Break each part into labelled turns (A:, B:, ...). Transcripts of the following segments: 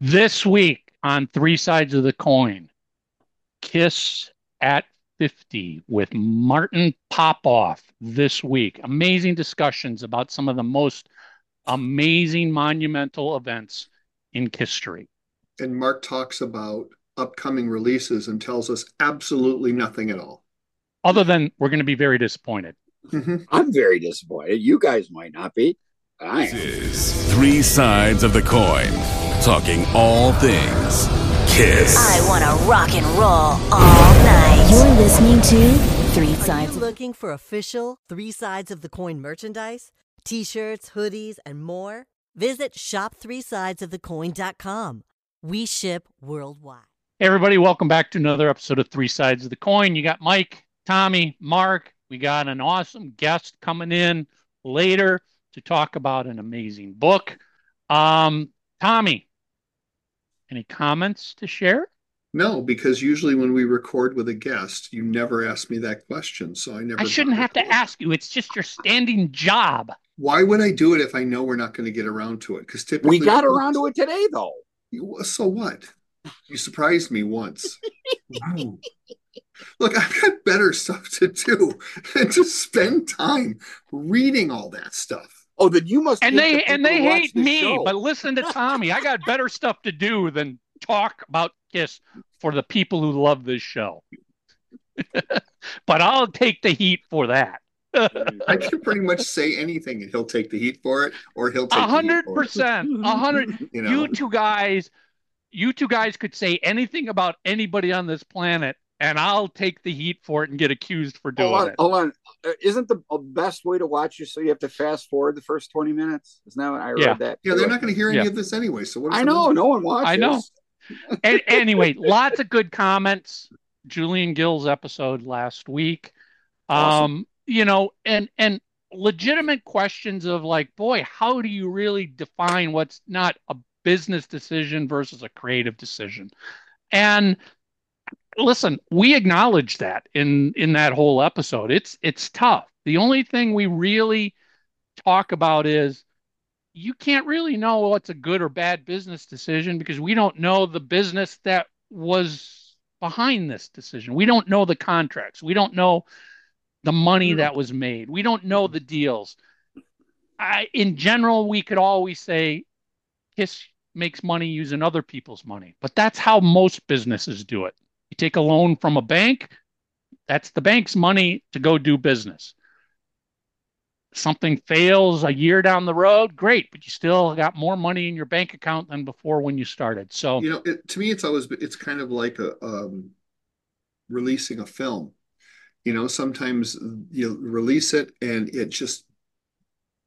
A: This week on Three Sides of the Coin, Kiss at 50 with Martin Popoff this week. Amazing discussions about some of the most amazing monumental events in history.
B: And Mark talks about upcoming releases and tells us absolutely nothing at all.
A: Other than we're going to be very disappointed.
C: Mm-hmm. I'm very disappointed. You guys might not be.
D: I am. This is Three Sides of the Coin, talking all things Kiss.
E: I want to rock and roll all night.
F: You're listening to Three Sides.
G: Are you looking for official Three Sides of the Coin merchandise? T-shirts, hoodies, and more? Visit shop3sidesofthecoin.com. We ship worldwide.
A: Hey everybody, welcome back to another episode of Three Sides of the Coin. You got Mike, Tommy, Mark. We got an awesome guest coming in later to talk about an amazing book. Um, Tommy, any comments to share?
B: No, because usually when we record with a guest, you never ask me that question. So I never.
A: I shouldn't have to ask you. It's just your standing job.
B: Why would I do it if I know we're not going to get around to it? Because typically
C: we got around to it today, though.
B: So what? You surprised me once. Look, I've got better stuff to do than to spend time reading all that stuff.
C: Oh, then you must.
A: And they and they hate me, show. but listen to Tommy. I got better stuff to do than talk about Kiss for the people who love this show. but I'll take the heat for that.
B: I can pretty much say anything, and he'll take the heat for it, or he'll take
A: a hundred percent, a hundred. You two guys, you two guys could say anything about anybody on this planet, and I'll take the heat for it and get accused for doing
C: hold on,
A: it.
C: Hold on. Uh, isn't the best way to watch you so you have to fast forward the first 20 minutes? Isn't that what I read
A: yeah.
C: that?
B: Yeah, they're not going to hear any yeah. of this anyway. So what
C: I know, no one watches.
A: I know. and, anyway, lots of good comments. Julian Gill's episode last week. Awesome. Um, you know, and and legitimate questions of like, boy, how do you really define what's not a business decision versus a creative decision? And listen, we acknowledge that in in that whole episode. It's it's tough. The only thing we really talk about is you can't really know what's a good or bad business decision because we don't know the business that was behind this decision. We don't know the contracts. We don't know the money that was made. We don't know the deals. I, in general, we could always say Kiss makes money using other people's money, but that's how most businesses do it. You take a loan from a bank, that's the bank's money to go do business. Something fails a year down the road, great, but you still got more money in your bank account than before when you started. So
B: you know, it, to me, it's always it's kind of like a um, releasing a film. You know, sometimes you release it and it just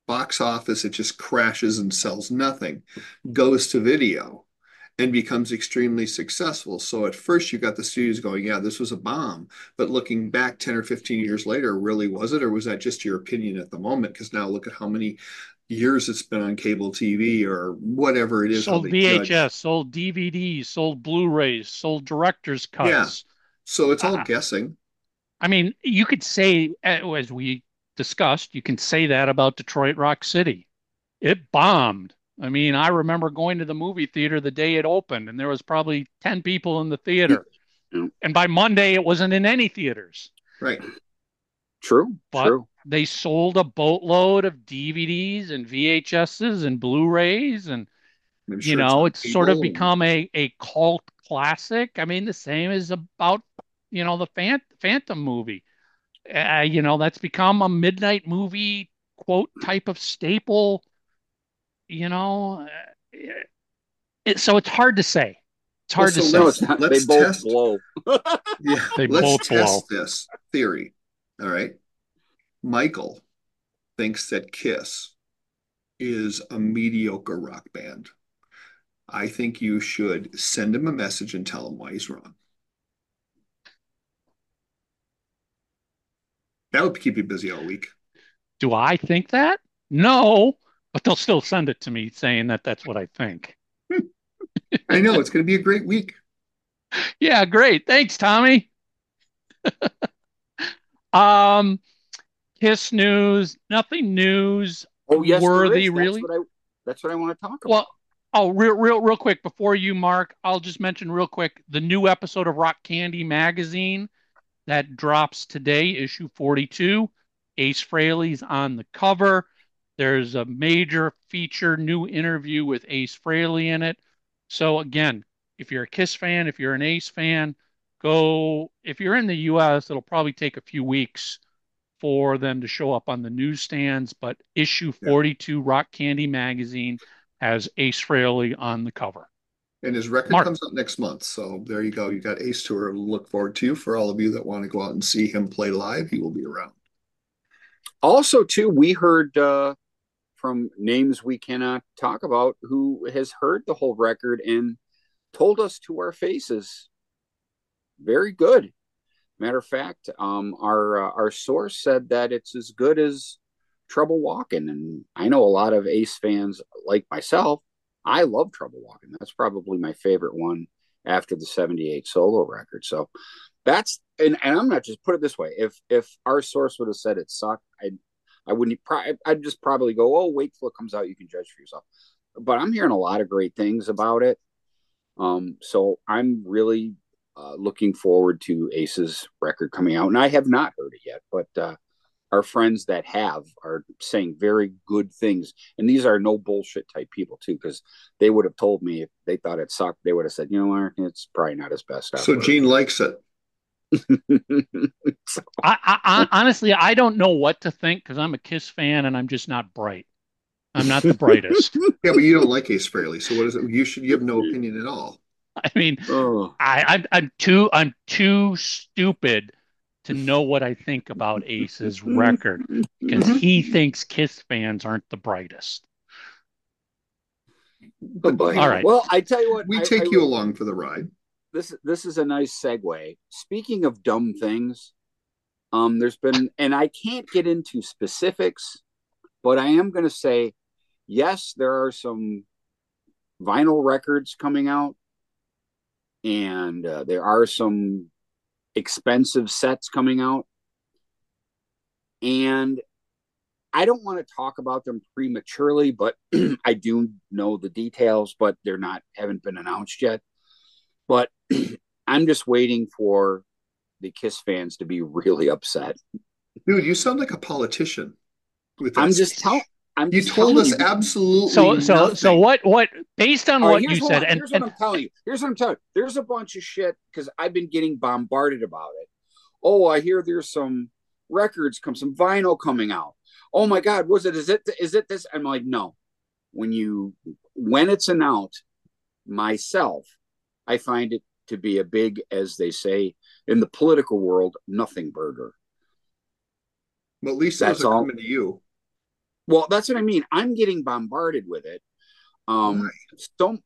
B: box office, it just crashes and sells nothing, goes to video and becomes extremely successful. So at first you got the studios going, yeah, this was a bomb. But looking back 10 or 15 years later, really was it? Or was that just your opinion at the moment? Because now look at how many years it's been on cable TV or whatever it is.
A: Sold VHS, judge. sold DVDs, sold Blu-rays, sold director's cuts. Yeah.
B: So it's all uh, guessing.
A: I mean, you could say, as we discussed, you can say that about Detroit Rock City. It bombed I mean, I remember going to the movie theater the day it opened, and there was probably 10 people in the theater. And by Monday, it wasn't in any theaters.
B: Right.
C: True.
A: But
C: True.
A: they sold a boatload of DVDs and VHSs and Blu-rays, and sure you know, it's, it's sort of become a a cult classic. I mean, the same is about you know the Phant- Phantom movie. Uh, you know, that's become a midnight movie quote type of staple you know, uh, it, so it's hard to say. It's hard well, so to
C: say. Let's, let's they both test, blow.
B: yeah, they let's both test blow. this theory. All right. Michael thinks that Kiss is a mediocre rock band. I think you should send him a message and tell him why he's wrong. That would keep you busy all week.
A: Do I think that? No, but they'll still send it to me saying that that's what I think.
B: I know it's going to be a great week.
A: Yeah, great. Thanks, Tommy. um, Kiss news, nothing news
C: oh, yes,
A: worthy,
C: that's
A: really.
C: What I, that's what I want to talk about.
A: Well, Oh, real, real, real quick before you, Mark, I'll just mention real quick the new episode of Rock Candy Magazine that drops today, issue 42. Ace Frehley's on the cover. There's a major feature new interview with Ace Frehley in it. So again, if you're a Kiss fan, if you're an Ace fan, go. If you're in the U.S., it'll probably take a few weeks for them to show up on the newsstands. But issue 42, Rock Candy Magazine, has Ace Frehley on the cover.
B: And his record
A: Mark.
B: comes out next month. So there you go. You got Ace Tour to look forward to. For all of you that want to go out and see him play live, he will be around.
C: Also, too, we heard uh, from names we cannot talk about who has heard the whole record and told us to our faces. Very good. Matter of fact, um, our uh, our source said that it's as good as Trouble Walking, and I know a lot of Ace fans like myself. I love Trouble Walking. That's probably my favorite one after the '78 solo record. So that's and, and I'm not just put it this way. If if our source would have said it sucked, I I wouldn't. Pro- I'd just probably go, oh, wait till it comes out. You can judge for yourself. But I'm hearing a lot of great things about it. Um, so I'm really uh, looking forward to Ace's record coming out, and I have not heard it yet, but uh, our friends that have are saying very good things, and these are no bullshit type people too, because they would have told me if they thought it sucked, they would have said, you know, Mark, it's probably not his best.
B: So. Gene likes it.
A: I, I, I honestly, I don't know what to think because I'm a Kiss fan and I'm just not bright. I'm not the brightest.
B: Yeah, but you don't like Ace Frehley. So what is it? You should you have no opinion at all.
A: I mean,
C: oh,
A: I, I'm, I'm too, I'm too stupid to know what I think about Ace's record because mm-hmm. he thinks Kiss fans aren't the brightest.
C: oh.
A: All right.
C: Well, I tell you what,
B: We
C: I-
B: take
C: I
B: you
C: will-
B: along for the ride.
C: This this is a nice segue. Speaking of dumb things, um, there's been, and I can't get into specifics, but I am going to say, yes, there are some vinyl records coming out, and uh, there are some expensive sets coming out, and I don't want to talk about them prematurely, but I do know the details, but they're not haven't been announced yet. But I'm just waiting for the Kiss fans to be really upset.
B: Dude, you sound like a politician. With
C: I'm just telling. I'm
B: You told us
C: you.
B: absolutely
A: So, so, so what, what, based on
C: All
A: what you
C: here's
A: said,
C: what,
A: and,
C: here's what
A: and
C: I'm telling you. Here's what I'm telling you. There's a bunch of shit because I've been getting bombarded about it. Oh, I hear there's some records come, some vinyl coming out. Oh my God, was it? Is it? Is it this? I'm like, no. When you when it's announced, myself, I find it to be a big, as they say in the political world, nothing burger.
B: Well, at least
C: That's all.
B: coming to you.
C: Well, that's what I mean. I'm getting bombarded with it. Um,
B: Why?
C: so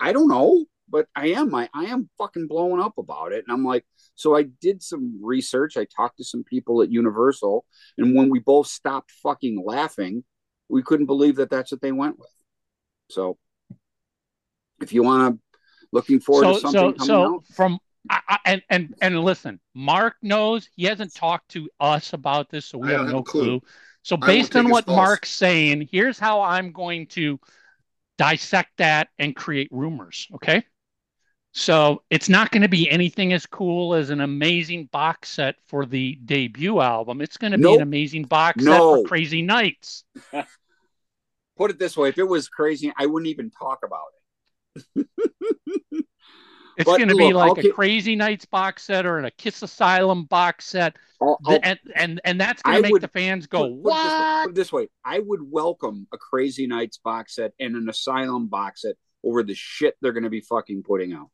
C: I don't know, but I am. I, I am fucking blowing up about it, and I'm like, so I did some research. I talked to some people at Universal, and when we both stopped fucking laughing, we couldn't believe that that's what they went with. So, if you want to, looking forward
A: so,
C: to something
A: so, so
C: out.
A: from, I, I, and, and, and listen, Mark knows he hasn't talked to us about this, so we have
B: have
A: no
B: clue.
A: clue. So based on what. Mark's saying, here's how I'm going to dissect that and create rumors. Okay. So it's not going to be anything as cool as an amazing box set for the debut album. It's going to be an amazing box
C: No.
A: set for Crazy Nights.
C: Put it this way: if it was crazy, I wouldn't even talk about it.
A: It's going to be like
C: I'll
A: a
C: get-
A: Crazy Nights box set or a Kiss Asylum box set,
C: I'll- I'll-
A: and and and that's going to make
C: would
A: the fans go,
C: put, put this way,
A: "What?"
C: put this way, I would welcome a Crazy Nights box set and an Asylum box set over the shit they're going to be fucking putting out.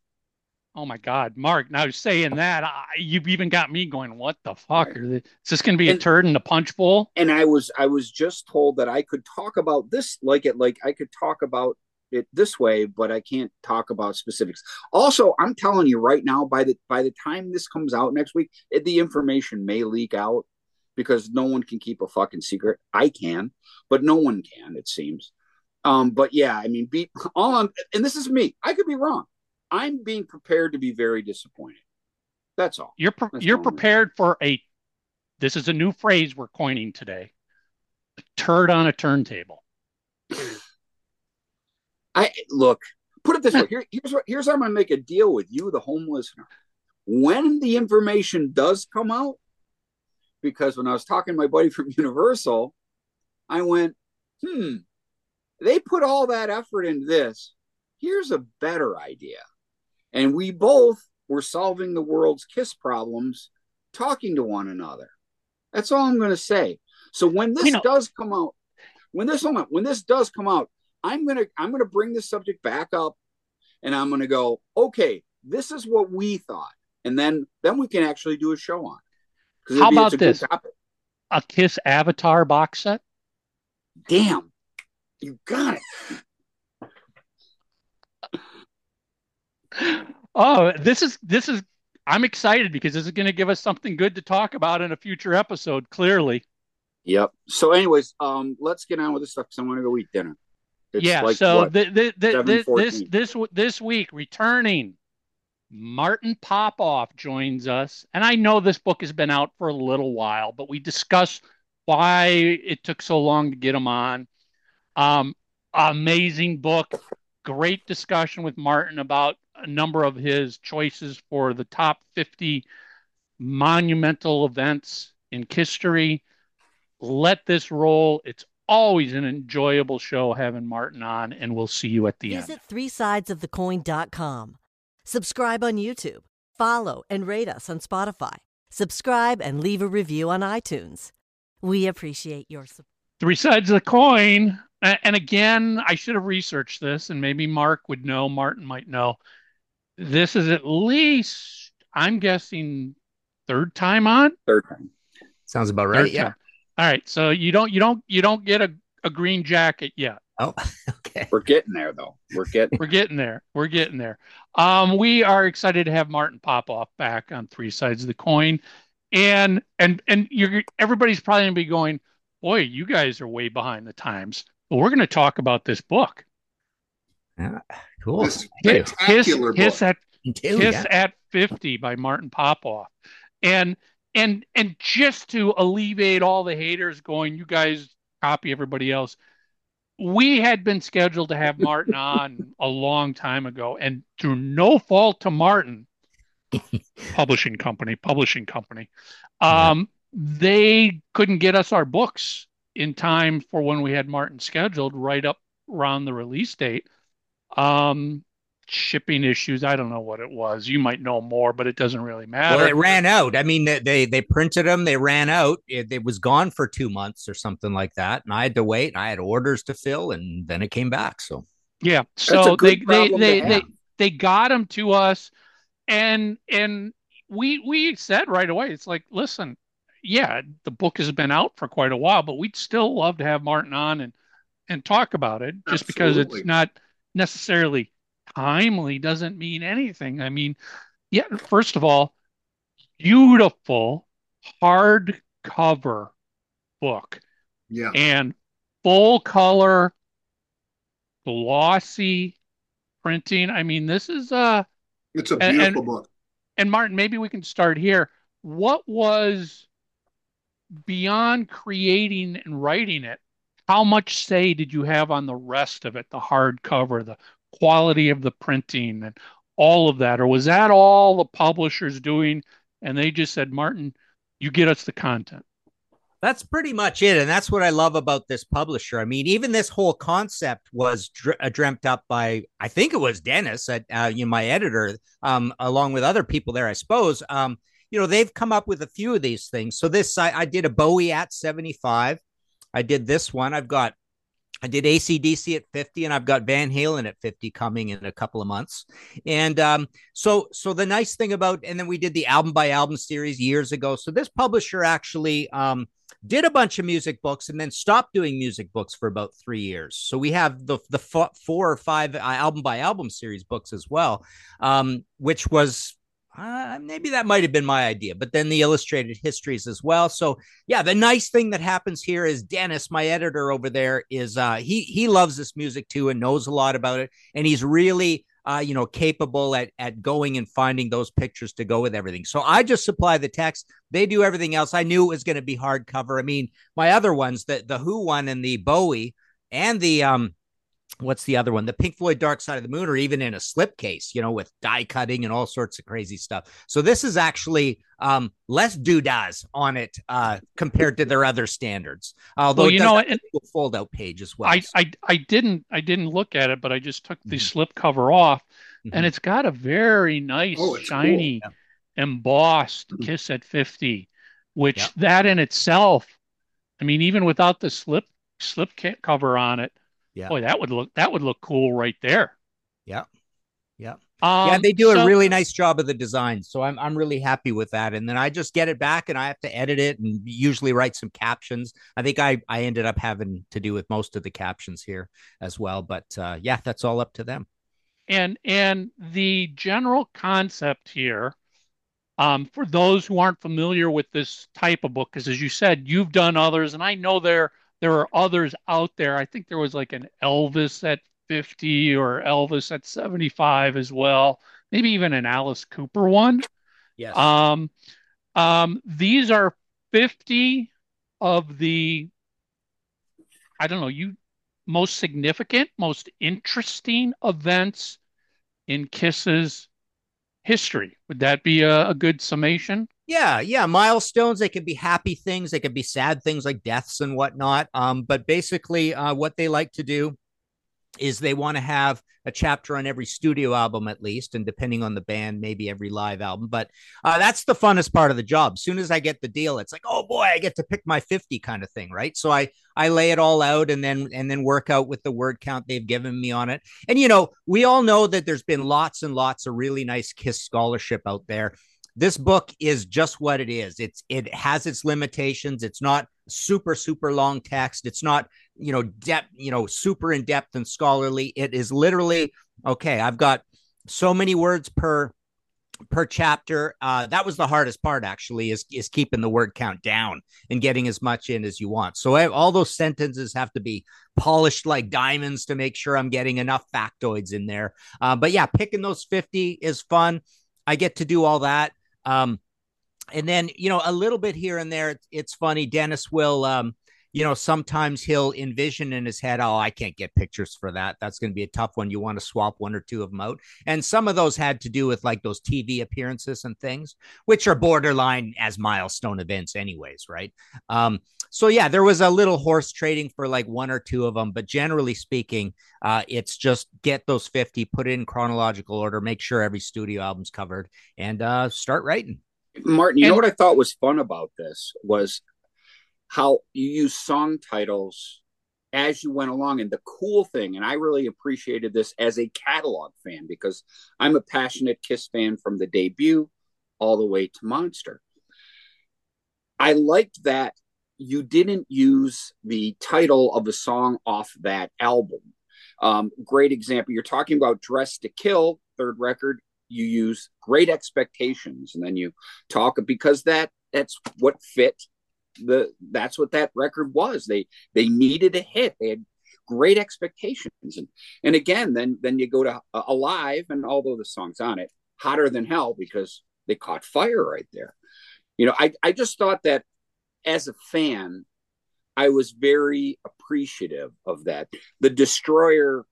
A: Oh my God, Mark! Now saying that, I, you've even got me going, "What the fuck? They, is this going to be a
C: And-
A: turd in the punch bowl?"
C: And I was I was just told that I could talk about this like it like I could talk about it this way, but I can't talk about specifics. Also, I'm telling you right now, by the by the time this comes out next week, it, the information may leak out because no one can keep a fucking secret. I can, but no one can. It seems. Um, but yeah, I mean, be all on, and this is me. I could be wrong. I'm being prepared to be very disappointed. That's all.
A: You're pre-
C: That's
A: you're prepared for a. This is a new phrase we're coining today. Turd on a turntable.
C: I look, put it this way. Here, here's what here's how I'm gonna make a deal with you, the home listener. When the information does come out, because when I was talking to my buddy from Universal, I went, hmm, they put all that effort into this. Here's a better idea. And we both were solving the world's kiss problems, talking to one another. That's all I'm going to say. So when this
A: You know-
C: does come out, when this moment, when this does come out, I'm gonna I'm gonna bring this subject back up, and I'm gonna go, okay, this is what we thought, and then then we can actually do a show on. it'd
A: How
C: be-
A: about this? A Kiss Avatar box set.
C: Damn, you got it.
A: Oh, this is this is I'm excited because this is going to give us something good to talk about in a future episode. Clearly,
C: Yep. So, anyways, um, let's get on with this stuff because I want to go eat dinner. It's
A: yeah.
C: like,
A: so
C: what,
A: the, the, the, this this this week returning, Martin Popoff joins us, and I know this book has been out for a little while, but we discuss why it took so long to get him on. Um, amazing book, great discussion with Martin about a number of his choices for the top 50 monumental events in history. Let this roll. It's always an enjoyable show having Martin on, and we'll see you at the end.
G: Visit threesidesofthecoin.com. Subscribe on YouTube. Follow and rate us on Spotify. Subscribe and leave a review on iTunes. We appreciate your support.
A: Three sides of the coin. And again, I should have researched this, and maybe Mark would know, Martin might know. This is at least, I'm guessing, third time on.
C: third time.
H: Sounds about
A: Third
H: right. Yeah.
A: time. All right. So you don't you don't you don't get a, a green jacket yet.
H: Oh, okay.
C: We're getting there, though. We're getting.
A: We're getting there. We're getting there. Um, we are excited to have Martin Popoff back on Three Sides of the Coin, and and and you're everybody's probably gonna be going, boy, you guys are way behind the times. But we're gonna talk about this book.
H: Yeah. Cool.
B: This
A: Kiss,
B: spectacular
A: Kiss
B: book.
A: at
H: You too,
A: Kiss
H: yeah.
A: at 50 by Martin Popoff. And and and just to alleviate all the haters going, you guys copy everybody else. We had been scheduled to have Martin on a long time ago, and through no fault to Martin, publishing company, publishing company, um, they couldn't get us our books in time for when we had Martin scheduled right up around the release date. Um, shipping issues. I don't know what it was. You might know more, but it doesn't really matter.
H: Well, it ran out. I mean, they they, they printed them. They ran out. It, it was gone for two months or something like that, and I had to wait. And I had orders to fill, and then it came back. So
A: yeah. So they they they, they they got them to us, and and we we said right away, it's like, listen, yeah, the book has been out for quite a while, but we'd still love to have Martin on and and talk about it. Just because it's not necessarily timely doesn't mean anything. I mean, yeah, first of all, beautiful hardcover book
B: Yeah.
A: and full color, glossy printing. I mean, this is uh
B: It's a
A: And-
B: beautiful book.
A: and Martin, maybe we can start here. What was beyond creating and writing it? How much say did you have on the rest of it, the hardcover, the quality of the printing, and all of that? Or was that all the publishers doing and they just said, Martin, you get us the content?
H: that's pretty much it, and that's what I love about this publisher. I mean, even this whole concept was dr- uh, dreamt up by I think it was Dennis, at uh, you know, my editor, um, along with other people there, I suppose. Um, you know, they've come up with a few of these things. So this, I, I did a Bowie at seventy five. I did this one. I've got I did ACDC at 50 and I've got Van Halen at 50 coming in a couple of months. And um, so so the nice thing about and then we did the album by album series years ago. So this publisher actually um, did a bunch of music books and then stopped doing music books for about 3 years. So we have the the four or five uh, album by album series books as well. Um, which was uh, maybe that might have been my idea, but then the illustrated histories as well. So yeah, the nice thing that happens here is Dennis, my editor over there, is uh, he he loves this music too and knows a lot about it, and he's really uh, you know capable at at going and finding those pictures to go with everything. So I just supply the text; they do everything else. I knew it was going to be hardcover. I mean, my other ones, the the Who one and the Bowie and the um what's the other one? The Pink Floyd Dark Side of the Moon, or even in a slipcase, you know, with die cutting and all sorts of crazy stuff. So this is actually um, less doodads on it uh, compared to their other standards. Although
A: Well, you
H: it does
A: know,
H: have
A: and-
H: a fold out page as well.
A: I, I I didn't I didn't look at it, but I just took the slip cover off,
H: Mhm.
A: and it's got a very nice,
B: Oh, it's cool.
A: shiny,
H: Yeah.
A: embossed
B: Mhm.
A: Kiss at 50, which
H: Yeah.
A: that in itself, I mean, even without the slip slip cover on it,
H: Yeah.
A: boy, that would look that would look cool right there.
H: Yeah. Yeah.
A: Um,
H: yeah, they do
A: so-
H: a really nice job of the design. So I'm I'm really happy with that. And then I just get it back and I have to edit it and usually write some captions. I think I I ended up having to do with most of the captions here as well. But uh, yeah, that's all up to them.
A: And and the general concept here, um, for those who aren't familiar with this type of book, because as you said, you've done others, and I know there there are others out there. I think there was like an Elvis at 50 or Elvis at 75 as well, maybe even an Alice Cooper one.
H: Yes.
A: Um, um, these are 50 of the, I don't know, you most significant, most interesting events in Kiss's history. Would that be a, a good summation?
H: Yeah, yeah, milestones. They can be happy things. They can be sad things like deaths and whatnot. Um, but basically, uh, what they like to do is they want to have a chapter on every studio album at least, and depending on the band, maybe every live album. But uh, that's the funnest part of the job. As soon as I get the deal, it's like, oh boy, I get to pick my fifty kind of thing, right? So I I lay it all out and then and then work out with the word count they've given me on it. And you know, we all know that there's been lots and lots of really nice Kiss scholarship out there this book is just what it is. It's it has its limitations. It's not super super long text. It's not you know depth you know super in depth and scholarly. It is literally okay i've got so many words per per chapter. Uh that was the hardest part actually is is keeping the word count down and getting as much in as you want. So I, all those sentences have to be polished like diamonds to make sure i'm getting enough factoids in there. Uh, but yeah picking those 50 is fun. I get to do all that um, and then you know a little bit here and there. It's, funny. Dennis will, um, you know, sometimes he'll envision in his head, "Oh, I can't get pictures for that. That's going to be a tough one. You want to swap one or two of them out." And some of those had to do with like those TV appearances and things, which are borderline as milestone events, anyways, right? Um, so yeah, there was a little horse trading for like one or two of them, but generally speaking, uh, it's just get those 50, put it in chronological order, make sure every studio album's covered, and uh, start writing.
C: Martin, you
A: And-
C: know what I thought was fun about this was how you use song titles as you went along. And the cool thing, and I really appreciated this as a catalog fan because I'm a passionate Kiss fan from the debut all the way to Monster. I liked that you didn't use the title of a song off that album. Um, great example. You're talking about Dress to Kill, third record. You use Great Expectations, and then you talk because that that's what fit the that's what that record was. They they needed a hit. They had great expectations, and and again, then then you go to uh, Alive, and although the song's on it, hotter than hell because they caught fire right there. You know, I I just thought that as a fan, I was very appreciative of that. The Destroyer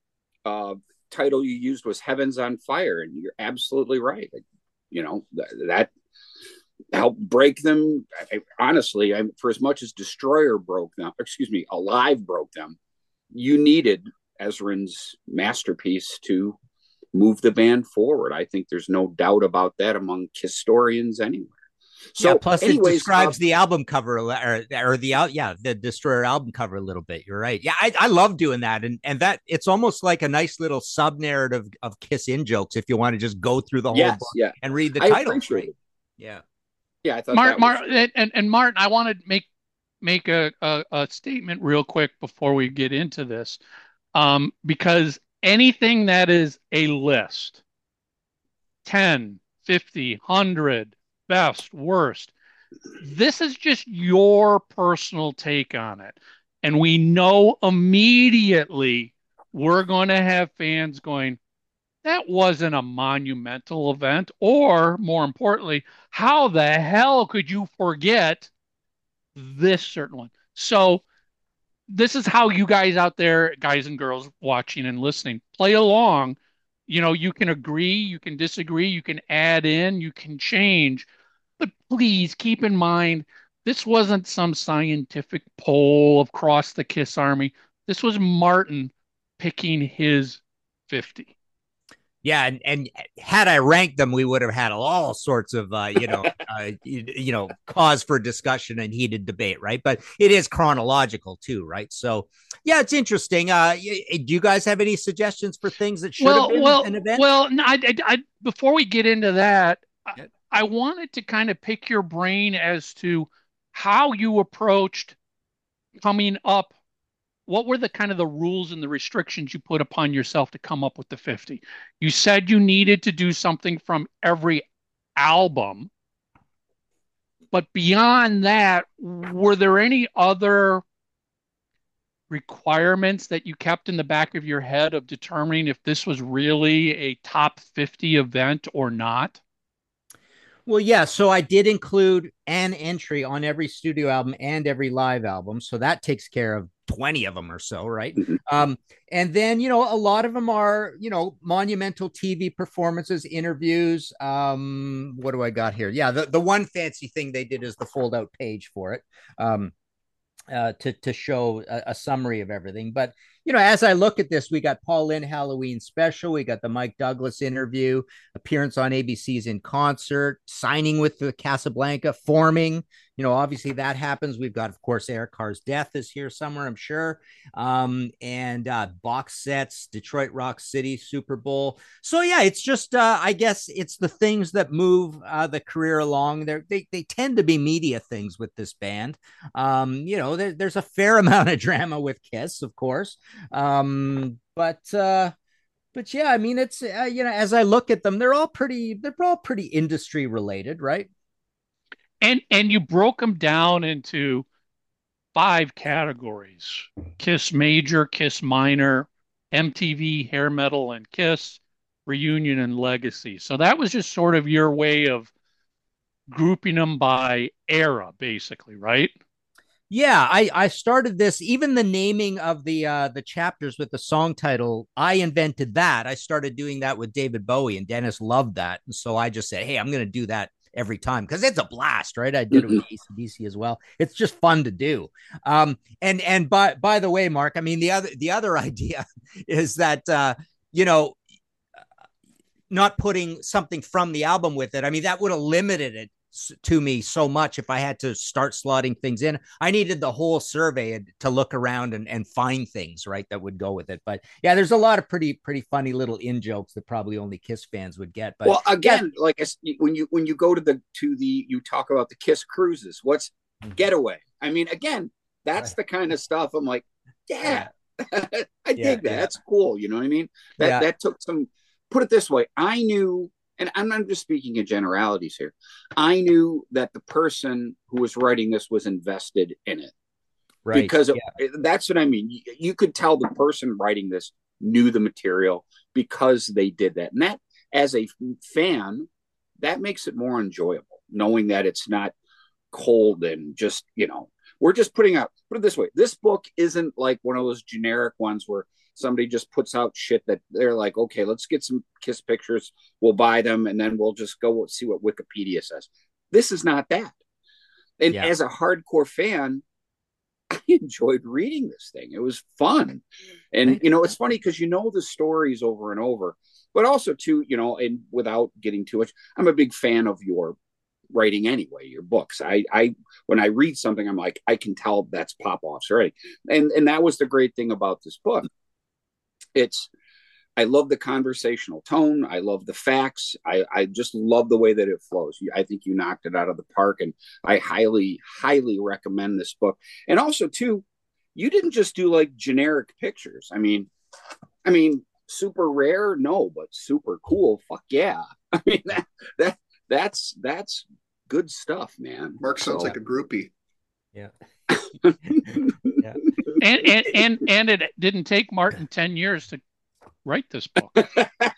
C: uh, title you used was Heavens on Fire, and you're absolutely right. You know that, that helped break them. I, honestly, I, for as much as Destroyer broke them, excuse me, Alive broke them, you needed Ezrin's masterpiece to move the band forward. I think there's no doubt about that among historians anywhere. So,
H: yeah, plus
C: anyways,
H: it describes
C: uh,
H: the album cover or, or the out, yeah, the Destroyer album cover a little bit. You're right. Yeah, I, I love doing that, and and that it's almost like a nice little sub narrative of Kiss in jokes if you want to just go through the whole
C: yes,
H: book
C: yeah,
H: and read the
C: I
H: title. Yeah.
C: Yeah, I thought
A: Martin,
C: that was-
A: Martin, and, and Martin, I want to make make a, a, a statement real quick before we get into this, um, because anything that is a list, 10, 50, 100, best, worst, this is just your personal take on it. And we know immediately we're going to have fans going, that wasn't a monumental event. Or more importantly, how the hell could you forget this certain one? So this is how you guys out there, guys and girls watching and listening, play along. You know, you can agree, you can disagree, you can add in, you can change, but please keep in mind this wasn't some scientific poll across the Kiss Army. This was Martin picking his 50.
H: Yeah, and, and had I ranked them, we would have had all sorts of uh, you know uh, you, you, know cause for discussion and heated debate, right? But it is chronological too, right? So yeah, it's interesting. Uh, do you guys have any suggestions for things that should
A: well,
H: have been
A: well,
H: an event?
A: Well, I, I, I, before we get into that, I, I wanted to kind of pick your brain as to how you approached coming up what were the kind of the rules and the restrictions you put upon yourself to come up with the 50 you said you needed to do something from every album but beyond that were there any other requirements that you kept in the back of your head of determining if this was really a top 50 event or not
H: well, yeah. So I did include an entry on every studio album and every live album. So that takes care of 20 of them or so, right?
C: Mm-hmm.
H: Um, and then, you know, a lot of them are, you know, monumental TV performances, interviews. Um, what do I got here? Yeah, the, the one fancy thing they did is the fold out page for it. Um, uh, to to show a, a, summary of everything. But you know, as I look at this, we got Paul Lynde Halloween special, we got the Mike Douglas interview, appearance on ABC's in concert, signing with the Casablanca, forming. You know, obviously that happens. We've got, of course, Eric Carr's death is here somewhere, I'm sure, um, and uh, box sets, Detroit Rock City, Super Bowl. So yeah, it's just, uh, I guess, it's the things that move uh, the career along. They're, they they tend to be media things with this band. Um, you know, there, there's a fair amount of drama with Kiss, of course. Um, but uh, but yeah, I mean, it's uh, you know, as I look at them, they're all pretty, they're all pretty industry related, right?
A: And and you broke them down into five categories: Kiss Major, Kiss Minor, MTV, Hair Metal, and Kiss Reunion and Legacy. So that was just sort of your way of grouping them by era, basically, right?
H: Yeah, I I started this even the naming of the uh the chapters with the song title. I invented that. I started doing that with David Bowie and Dennis loved that. And so I just said, "Hey, I'm going to do that every time because it's a blast, right? I did it with ACDC as well. It's just fun to do. Um and and by by the way, Mark, I mean the other the other idea is that uh you know not putting something from the album with it. I mean, that would have limited it to me so much if I had to start slotting things in. I needed the whole survey to look around and, and find things right that would go with it. But yeah, there's a lot of pretty pretty funny little in jokes that probably only Kiss fans would get. But
C: well, again, yeah. like when you when you go to the to the you talk about the Kiss cruises, what's mm-hmm. getaway? I mean, again, that's right. the kind of stuff I'm like, yeah, I dig yeah, that. Yeah. That's cool. You know what I mean? That that took some. Put it this way, I knew and I'm not just speaking in generalities here. I knew that the person who was writing this was invested in it. Right. Because yeah. that's what I mean. You, you could tell the person writing this knew the material because they did that. And that, as a fan, that makes it more enjoyable, knowing that it's not cold and just, you know, we're just putting out, put it this way this book isn't like one of those generic ones where somebody just puts out shit that they're like, okay, let's get some kiss pictures, we'll buy them, and then we'll just go see what Wikipedia says. This is not that. And yeah. as a hardcore fan, I enjoyed reading this thing. It was fun. And you know, it's funny because you know the stories over and over, but also too, you know, and without getting too much, I'm a big fan of your writing anyway, your books. I I when I read something, I'm like, I can tell that's Popoff's, right? And and that was the great thing about this book it's I love the conversational tone. I love the facts. I, I just love the way that it flows. I think you knocked it out of the park, and I highly, highly recommend this book. And also, too, you didn't just do like generic pictures. I mean, I mean, super rare, no, but super cool. Fuck yeah! I mean that that that's that's good stuff, man.
B: Mark sounds so, like a groupie.
H: Yeah.
A: yeah and, and and and it didn't take Martin ten years to write this book.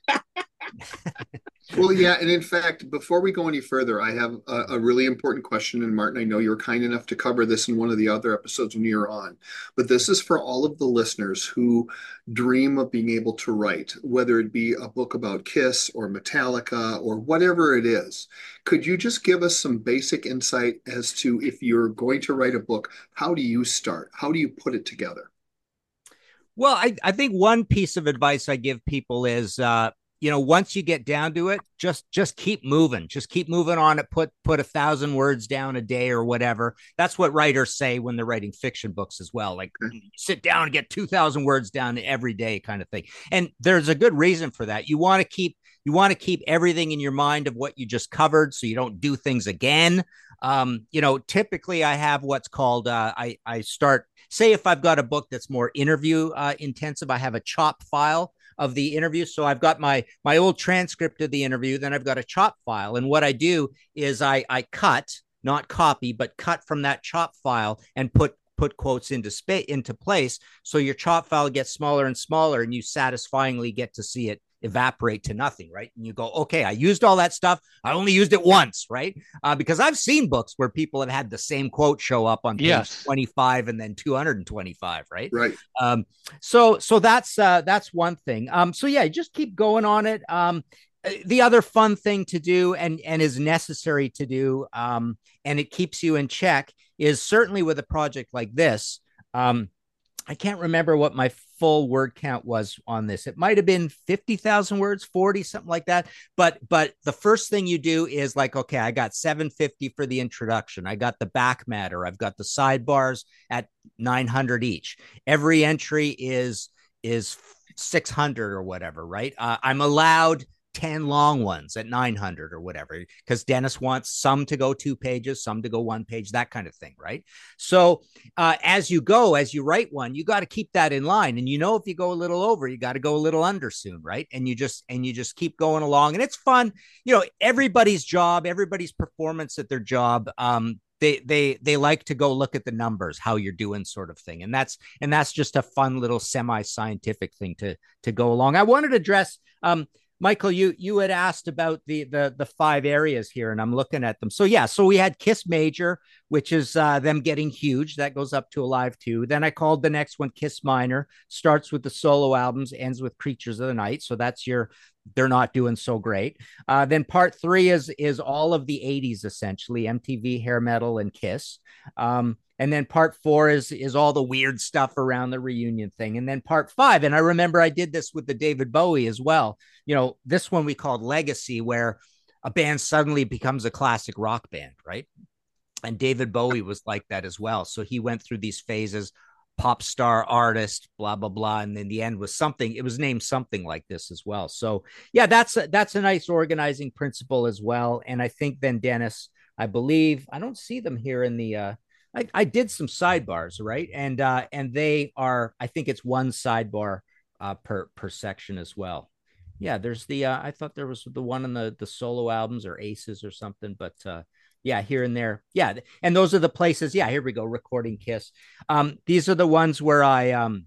B: Well, yeah, and in fact, before we go any further, I have a, a, really important question. And Martin, I know you were kind enough to cover this in one of the other episodes when you were on, but this is for all of the listeners who dream of being able to write, whether it be a book about Kiss or Metallica or whatever it is. Could you just give us some basic insight as to if you're going to write a book, how do you start? How do you put it together?
H: Well, I, I think one piece of advice I give people is uh, you know once you get down to it just just keep moving just keep moving on it put put a thousand words down a day or whatever. That's what writers say when they're writing fiction books as well like sit down and get 2000 words down every day kind of thing. And there's a good reason for that. You want to keep you want to keep everything in your mind of what you just covered so you don't do things again. Um, you know typically i have what's called uh, i i start say if i've got a book that's more interview uh, intensive i have a chop file of the interview. So I've got my my old transcript of the interview, then I've got a chop file. And what I do is I I cut, not copy, but cut from that chop file and put put quotes into space into place so your chop file gets smaller and smaller and you satisfyingly get to see it evaporate to nothing, right? And you go, okay, I used all that stuff. I only used it once, right? Uh, because I've seen books where people have had the same quote show up on page yes. 25 and then 225, right?
B: Right.
H: Um, so, so that's, uh, that's one thing. Um, so yeah, just keep going on it. Um, uh, the other fun thing to do and, and is necessary to do, um, and it keeps you in check is certainly with a project like this, um, I can't remember what my full word count was on this. It might have been 50,000 words, 40, something like that. But but the first thing you do is like, okay, I got 750 for the introduction. I got the back matter. I've got the sidebars at 900 each. Every entry is is 600 or whatever, right? Uh, I'm allowed 10 long ones at 900 or whatever because dennis wants some to go two pages some to go one page that kind of thing right? So uh, as you go as you write one you got to keep that in line and you know if you go a little over you got to go a little under soon right? And you just and you just keep going along and it's fun. You know everybody's job everybody's performance at their job um, they they they like to go look at the numbers how you're doing sort of thing and that's and that's just a fun little semi scientific thing to to go along. I wanted to address um Michael, you you had asked about the the the five areas here, and I'm looking at them. So yeah, so we had Kiss Major, which is uh, them getting huge. That goes up to Alive two. Then I called the next one Kiss Minor. Starts with the solo albums, ends with Creatures of the Night. So that's your they're not doing so great. Uh, then part three is is all of the 80s essentially, MTV, hair metal, and Kiss. Um, and then part four is is all the weird stuff around the reunion thing. And then part five and i remember i did this with the david bowie as well. You know this one we called legacy where a band suddenly becomes a classic rock band right? And david bowie was like that as well. So he went through these phases pop star artist blah blah blah. And in the end was something it was named something like this as well. So yeah that's a, that's a nice organizing principle as well. And i think then dennis i believe i don't see them here in the uh I, I did some sidebars, right? And uh, and they are, I think it's one sidebar uh, per per section as well. Yeah, there's the uh, I thought there was the one in the the solo albums or Aces or something, but uh, yeah, here and there, yeah, and those are the places. Yeah, here we go, recording Kiss. Um, these are the ones where I um,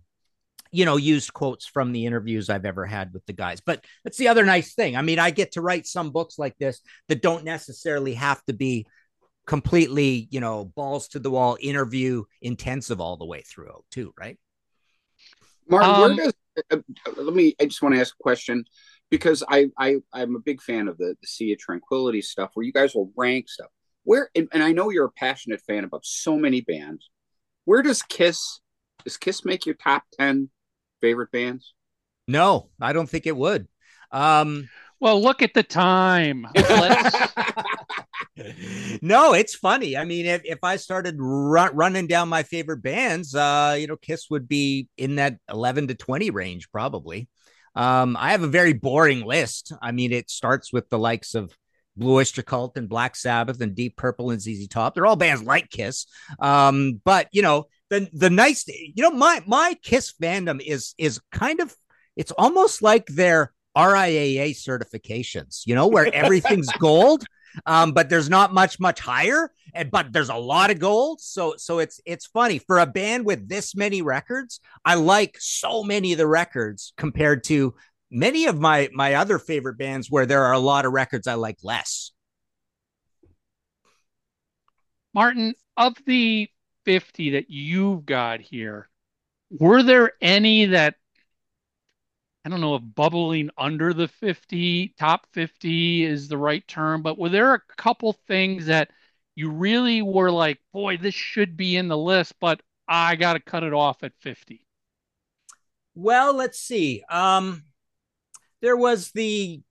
H: you know, used quotes from the interviews I've ever had with the guys. But that's the other nice thing. I mean, I get to write some books like this that don't necessarily have to be completely, you know, balls to the wall interview intensive all the way through too, right?
C: Mark, um, where does uh, uh, let me I just want to ask a question because I I I'm a big fan of the the Sea of Tranquility stuff where you guys will rank stuff. Where and, and I know you're a passionate fan about so many bands. Where does Kiss does Kiss make your top 10 favorite bands?
H: No, I don't think it would. Um
A: well, look at the time.
H: no, it's funny. I mean, if, if I started run, running down my favorite bands, uh, you know, Kiss would be in that 11 to 20 range, probably. Um, I have a very boring list. I mean, it starts with the likes of Blue Oyster Cult and Black Sabbath and Deep Purple and ZZ Top. They're all bands like Kiss. Um, but you know, the the nice, you know, my my Kiss fandom is is kind of it's almost like they're RIAA certifications, you know, where everything's gold, um, but there's not much, much higher. And but there's a lot of gold. So so it's it's funny for a band with this many records. I like so many of the records compared to many of my my other favorite bands where there are a lot of records I like less.
A: Martin, of the 50 that you've got here, were there any that I don't know if bubbling under the 50, top 50 is the right term, but were there a couple things that you really were like, boy, this should be in the list, but I got to cut it off at 50?
H: Well, let's see. Um, there was the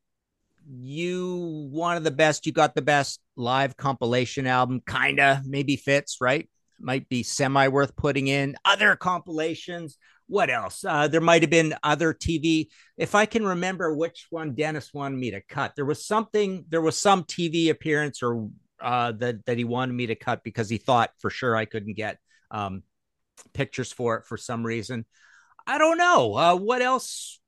H: you wanted the best, you got the best live compilation album, kinda maybe fits, right? Might be semi worth putting in. Other compilations, what else? Uh, there might have been other TV. If I can remember which one Dennis wanted me to cut, there was something, there was some TV appearance or uh, that that he wanted me to cut because he thought for sure I couldn't get um, pictures for it for some reason. I don't know. Uh, what else?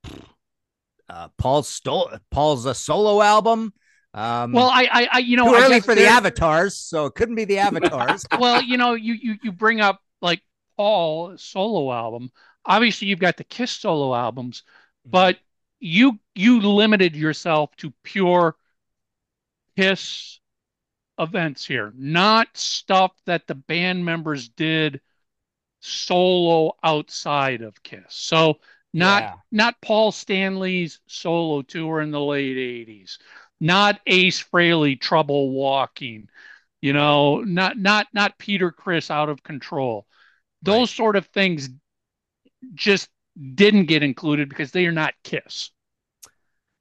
H: Uh, Paul's stole Paul's a solo album. Um,
A: well, I, I, I you know,
H: too early for the avatars, so it couldn't be the avatars.
A: well, you know, you you you bring up like Paul solo album. Obviously, you've got the Kiss solo albums, mm-hmm. but you you limited yourself to pure Kiss events here, not stuff that the band members did solo outside of Kiss. So not
H: Yeah.
A: not Paul Stanley's solo tour in the late 80s, not Ace Frehley trouble walking, you know, not not not Peter Criss out of control. Those sort of things just didn't get included because they are not Kiss.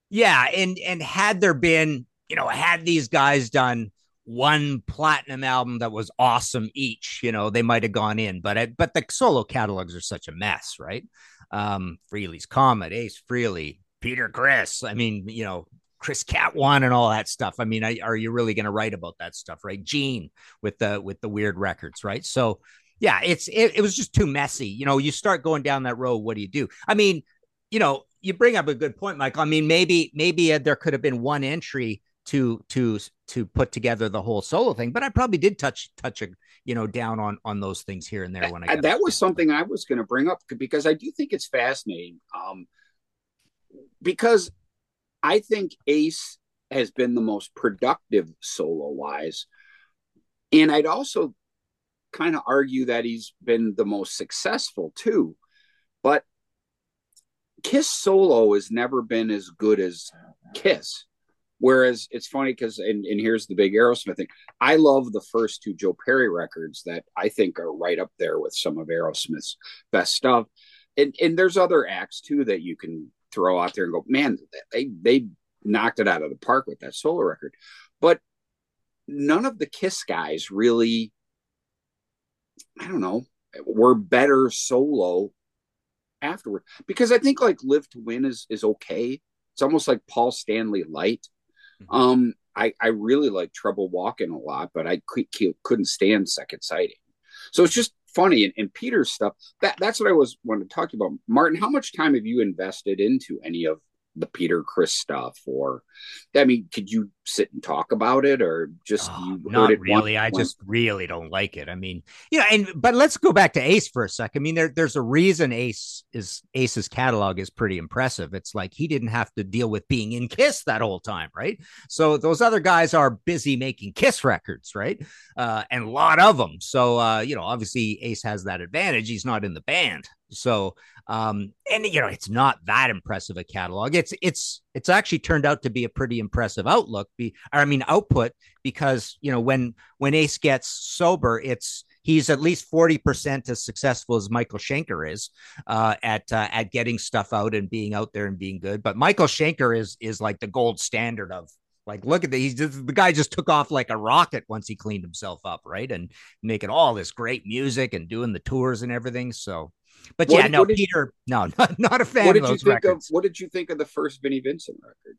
H: Yeah, and and had there been, you know, had these guys done one platinum album that was awesome each, you know, they might have gone in. But I, but the solo catalogs are such a mess, right? Um, Frehley's Comet, Ace Frehley, Peter Criss. I mean, you know, Chris Cat one and all that stuff. I mean, I, are you really going to write about that stuff, right? Gene with the with the weird records, right? So yeah, it's it, it was just too messy. You know, you start going down that road. What do you do? I mean, you know, you bring up a good point, Michael. I mean, maybe maybe uh, there could have been one entry to to to put together the whole solo thing, but I probably did touch touch a you know down on on those things here and there when I got
C: that was something I was going to bring up because I do think it's fascinating. Um, because I think Ace has been the most productive solo wise, and I'd also kind of argue that he's been the most successful too. But Kiss solo has never been as good as Kiss. Whereas it's funny because, and, and here's the big Aerosmith thing. I love the first two Joe Perry records that I think are right up there with some of Aerosmith's best stuff. And and there's other acts too that you can throw out there and go, man, they they knocked it out of the park with that solo record. But none of the Kiss guys really, I don't know, were better solo afterward. Because I think like Live to Win is is okay. It's almost like Paul Stanley light. Um, I I really like Trouble Walking a lot, but I could, couldn't stand Second Sighting. So it's just funny and, and Peter's stuff. That that's what I was wanting to talk about. Martin, how much time have you invested into any of the Peter Criss stuff? Or I mean, could you sit and talk about it, or just
H: Oh,
C: you heard
H: not
C: it
H: really.
C: once-
H: I
C: once-
H: just really don't like it. I mean, you know, and but let's go back to Ace for a sec. I mean, there, there's a reason Ace is Ace's catalog is pretty impressive. It's like he didn't have to deal with being in Kiss that whole time, right? So those other guys are busy making Kiss records, right? Uh, and a lot of them. So uh, you know, obviously Ace has that advantage. He's not in the band, so um, and you know, it's not that impressive a catalog. It's it's it's actually turned out to be a pretty impressive outlook. Be I mean output because you know when when Ace gets sober, it's he's at least forty percent as successful as Michael Schenker is uh, at uh, at getting stuff out and being out there and being good. But Michael Schenker is is like the gold standard of like look at the he's just, the guy just took off like a rocket once he cleaned himself up, right? And making all this great music and doing the tours and everything. So. But
C: What
H: yeah, no,
C: what did-
H: Peter, no, not, not a fan
C: what
H: of
C: did you
H: those
C: think
H: records.
C: of? What did you think of the first Vinnie Vincent record?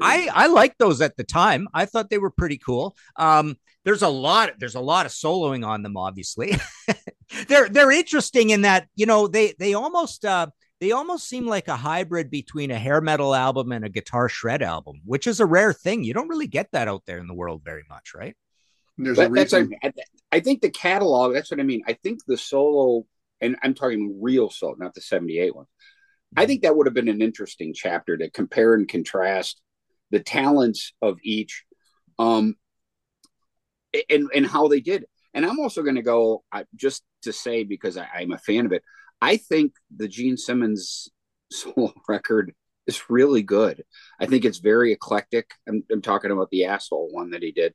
H: I? I liked those at the time. I thought they were pretty cool. Um, there's a lot there's a lot of soloing on them. Obviously, they're they're interesting in that you know they they almost uh they almost seem like a hybrid between a hair metal album and a guitar shred album, which is a rare thing. You don't really get that out there in the world very much, right?
B: There's a
C: That- that's
B: reason.
C: I, I think the catalog. That's what I mean. I think the solo, and I'm talking real solo, not the '78 one. I think that would have been an interesting chapter to compare and contrast the talents of each, um, and and how they did. And I'm also going to go uh, just to say because I, I'm a fan of it. I think the Gene Simmons solo record is really good. I think it's very eclectic. I'm, I'm talking about the asshole one that he did.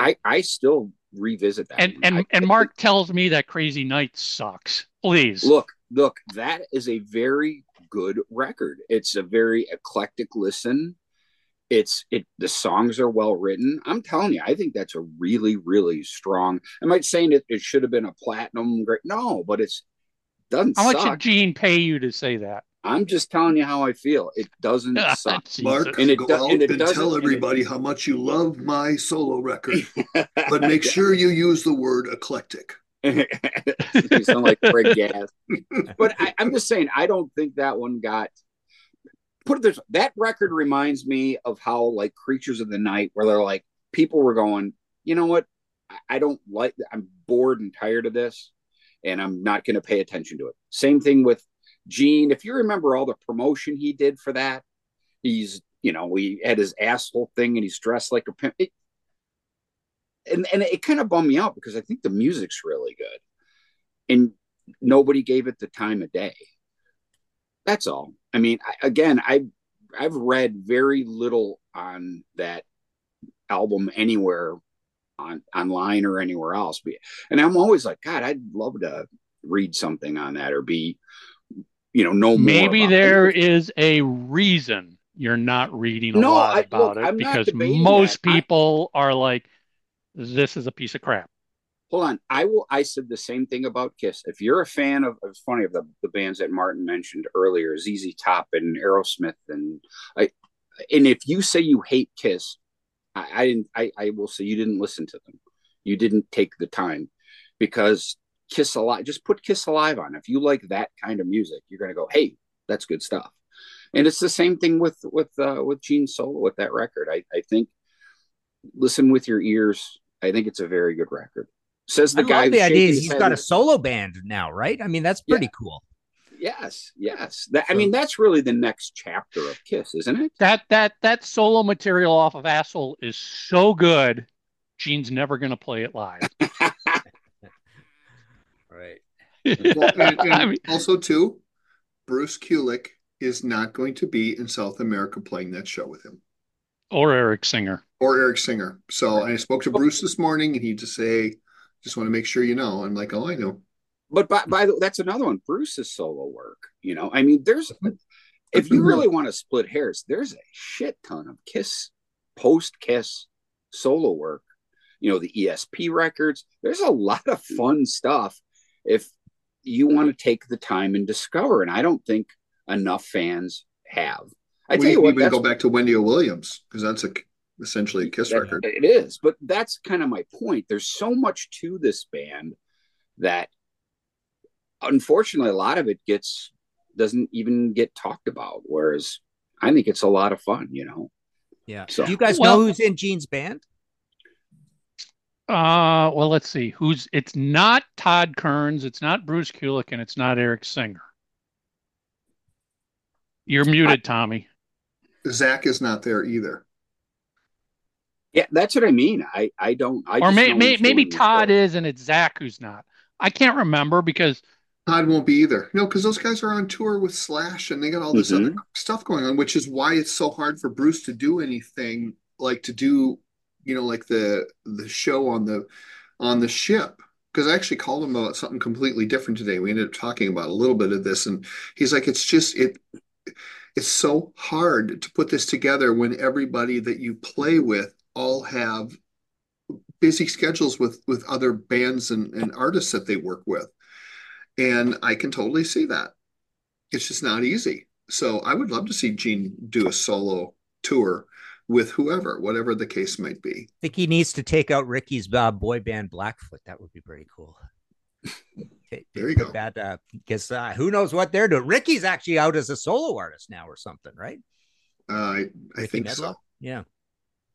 C: I I still revisit that.
A: And and
C: I,
A: and Mark tells me that Crazy Night sucks. Please
C: look look that is a very good record. It's a very eclectic listen. It's it the songs are well written. I'm telling you, I think that's a really really strong. Am I saying it, it should have been a platinum great? No, but it's doesn't.
A: How much did Gene pay you to say that?
C: I'm just telling you how I feel. It doesn't ah, suck.
B: Mark,
C: And it
B: go
C: do-
B: out
C: and it
B: and
C: doesn't-
B: tell everybody how much you love my solo record, but make sure you use the word eclectic.
C: you sound like Craig Gass. But I, I'm just saying, I don't think that one got put it this that record reminds me of how like Creatures of the Night, where they're like people were going, you know what? I- I don't like I'm bored and tired of this, and I'm not gonna pay attention to it. Same thing with Gene. If you remember all the promotion he did for that, he's you know, he had his asshole thing and he's dressed like a pimp. It, and and it kind of bummed me out because I think the music's really good, and nobody gave it the time of day. That's all. I mean, I, again, I I've read very little on that album anywhere on online or anywhere else, and I'm always like, God, I'd love to read something on that or be, you know, know more.
A: Maybe there
C: it.
A: is a reason you're not reading a
C: No,
A: lot
C: I-
A: about
C: look,
A: it
C: I'm
A: because most
C: that. I-
A: people are like, "This is a piece of crap."
C: hold on i will i said the same thing about kiss if you're a fan of it's funny of the, the bands that martin mentioned earlier zz top and aerosmith and i and if you say you hate kiss i, I didn't I, I will say you didn't listen to them you didn't take the time because kiss alive just put kiss alive on if you like that kind of music you're going to go hey that's good stuff and it's the same thing with with uh with gene solo with that record i i think listen with your ears i think it's a very good record says the
H: I
C: guy
H: love the idea
C: is
H: he's got a solo band now, right? I mean, that's pretty cool.
C: yes yes that, i mean that's really the next chapter of kiss isn't it
A: That that that solo material off of Asshole is so good. Gene's never going to play it live.
H: Right.
B: Well, and, and
A: I mean-
B: also too, Bruce Kulick is not going to be in South America playing that show with him
A: or Eric Singer.
B: or Eric Singer. So I spoke to Bruce this morning, and he just say, "Just want to make sure you know." I'm like, "Oh, I know."
C: but by, by the that's another one bruce's solo work you know i mean there's if you really want to split hairs there's a shit ton of kiss post kiss solo work you know the esp records there's a lot of fun stuff if you want to take the time and discover and i don't think enough fans have i
B: we
C: tell you
B: can
C: what
B: even
C: that's
B: go back to Wendy O. Williams because that's a essentially a Kiss
C: That-
B: record.
C: It is, but that's kind of my point. There's so much to this band that unfortunately a lot of it gets doesn't even get talked about. Whereas I think it's a lot of fun, you know.
H: Yeah.
C: So-
H: Do you guys
A: Well-
H: know who's in Gene's band?
A: Uh, well, let's see. Who's? It's not Todd Kerns. It's not Bruce Kulick, and it's not Eric Singer. You're muted, Tommy.
B: Zach is not there either.
C: Yeah, that's what I mean. I I don't. I
A: or
C: just
A: may, may, maybe Todd
C: show.
A: is, and it's Zach who's not. I can't remember because
B: Todd won't be either. No, because those guys are on tour with Slash and they got all this
C: Mhm.
B: other stuff going on, which is why it's so hard for Bruce to do anything like to do, you know, like the the show on the on the ship. Because I actually called him about something completely different today. We ended up talking about a little bit of this, and he's like, "It's just it, it's so hard to put this together when everybody that you play with all have busy schedules with with other bands and, and artists that they work with." And I can totally see that. It's just not easy. So I would love to see Gene do a solo tour with whoever, whatever the case might be.
H: I think he needs to take out Ricky's uh, boy band Blackfoot. That would be pretty cool. Okay,
B: There you
H: put
B: go.
H: That uh, because uh, who knows what they're doing. Ricky's actually out as a solo artist now or something, right?
B: Uh, I I
H: Ricky
B: think
H: Medlocke?
B: so.
H: Yeah.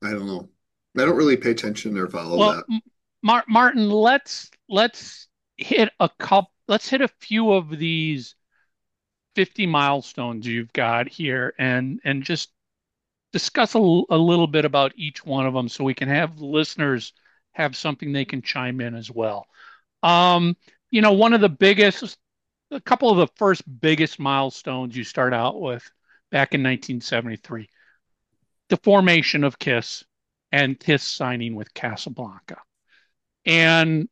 B: I don't know. I don't really pay attention or follow
A: well,
B: that.
A: M- Mar- Martin, let's let's hit a couple. Let's hit a few of these 50 milestones you've got here and and just discuss a, a little bit about each one of them so we can have listeners have something they can chime in as well. Um, you know, one of the biggest, a couple of the first biggest milestones you start out with back in 1973, the formation of KISS and KISS signing with Casablanca. And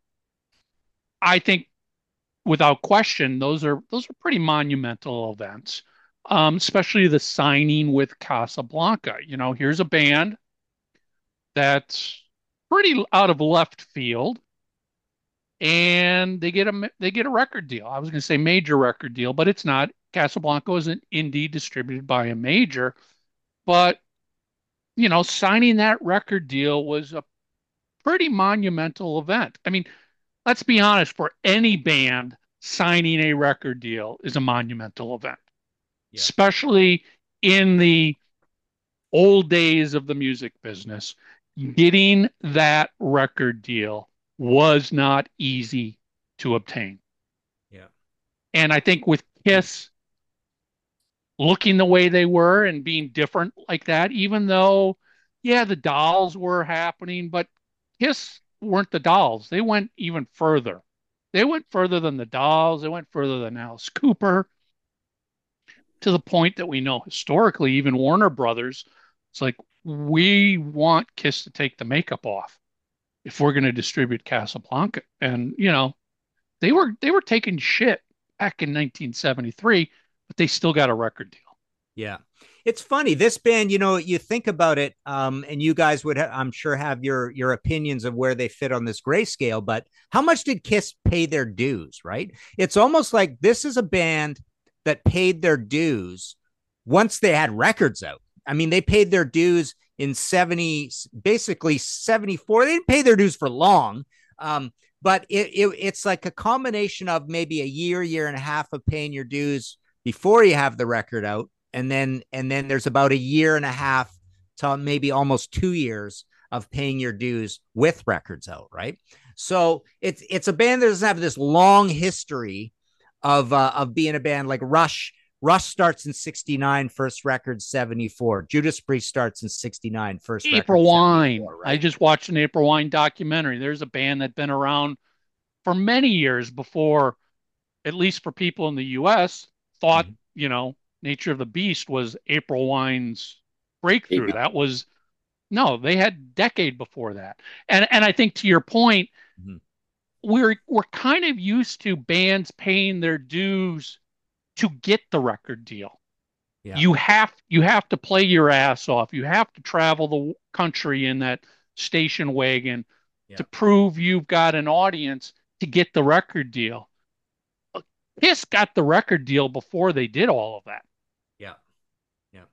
A: I think without question, those are those are pretty monumental events um, especially the signing with Casablanca. You know, here's a band that's pretty out of left field, and they get a they get a record deal. I was going to say major record deal, but it's not. Casablanca is an indie distributed by a major, but you know, signing that record deal was a pretty monumental event. I mean, let's be honest, for any band, signing a record deal is a monumental event yeah. especially in the old days of the music business. Getting that record deal was not easy to obtain.
H: Yeah.
A: And I think with Kiss looking the way they were and being different like that, even though, yeah, the dolls were happening, but Kiss weren't the dolls. They went even further. They went further than the dolls. They went further than Alice Cooper to the point that we know historically, even Warner Brothers, it's like we want Kiss to take the makeup off if we're going to distribute Casablanca. And you know, they were they were taking shit back in 1973, but they still got a record deal.
H: Yeah. It's funny. This band, you know, you think about it, um, and you guys would, ha- I'm sure, have your your opinions of where they fit on this grayscale. But how much did Kiss pay their dues? Right? It's almost like this is a band that paid their dues once they had records out. I mean, they paid their dues in 70, basically 74. They didn't pay their dues for long. Um, but it, it, it's like a combination of maybe a year, year and a half of paying your dues before you have the record out. And then, and then there's about a year and a half to maybe almost two years of paying your dues with records out. Right. So it's, it's a band that doesn't have this long history of uh, of being a band like Rush. Rush starts in 69, first record 74. Judas Priest starts in 69, first
A: April Wine. Right? I just watched an April Wine documentary. There's a band that's been around for many years before, at least for people in the US, thought, mm-hmm. you know, Nature of the Beast was April Wine's breakthrough. Yeah. That was no, they had decade before that. And and I think to your point, mm-hmm we're we're kind of used to bands paying their dues to get the record deal. Yeah. You have you have to play your ass off. You have to travel the country in that station wagon yeah. to prove you've got an audience to get the record deal. Kiss got the record deal before they did all of that.
H: Yeah. Yeah.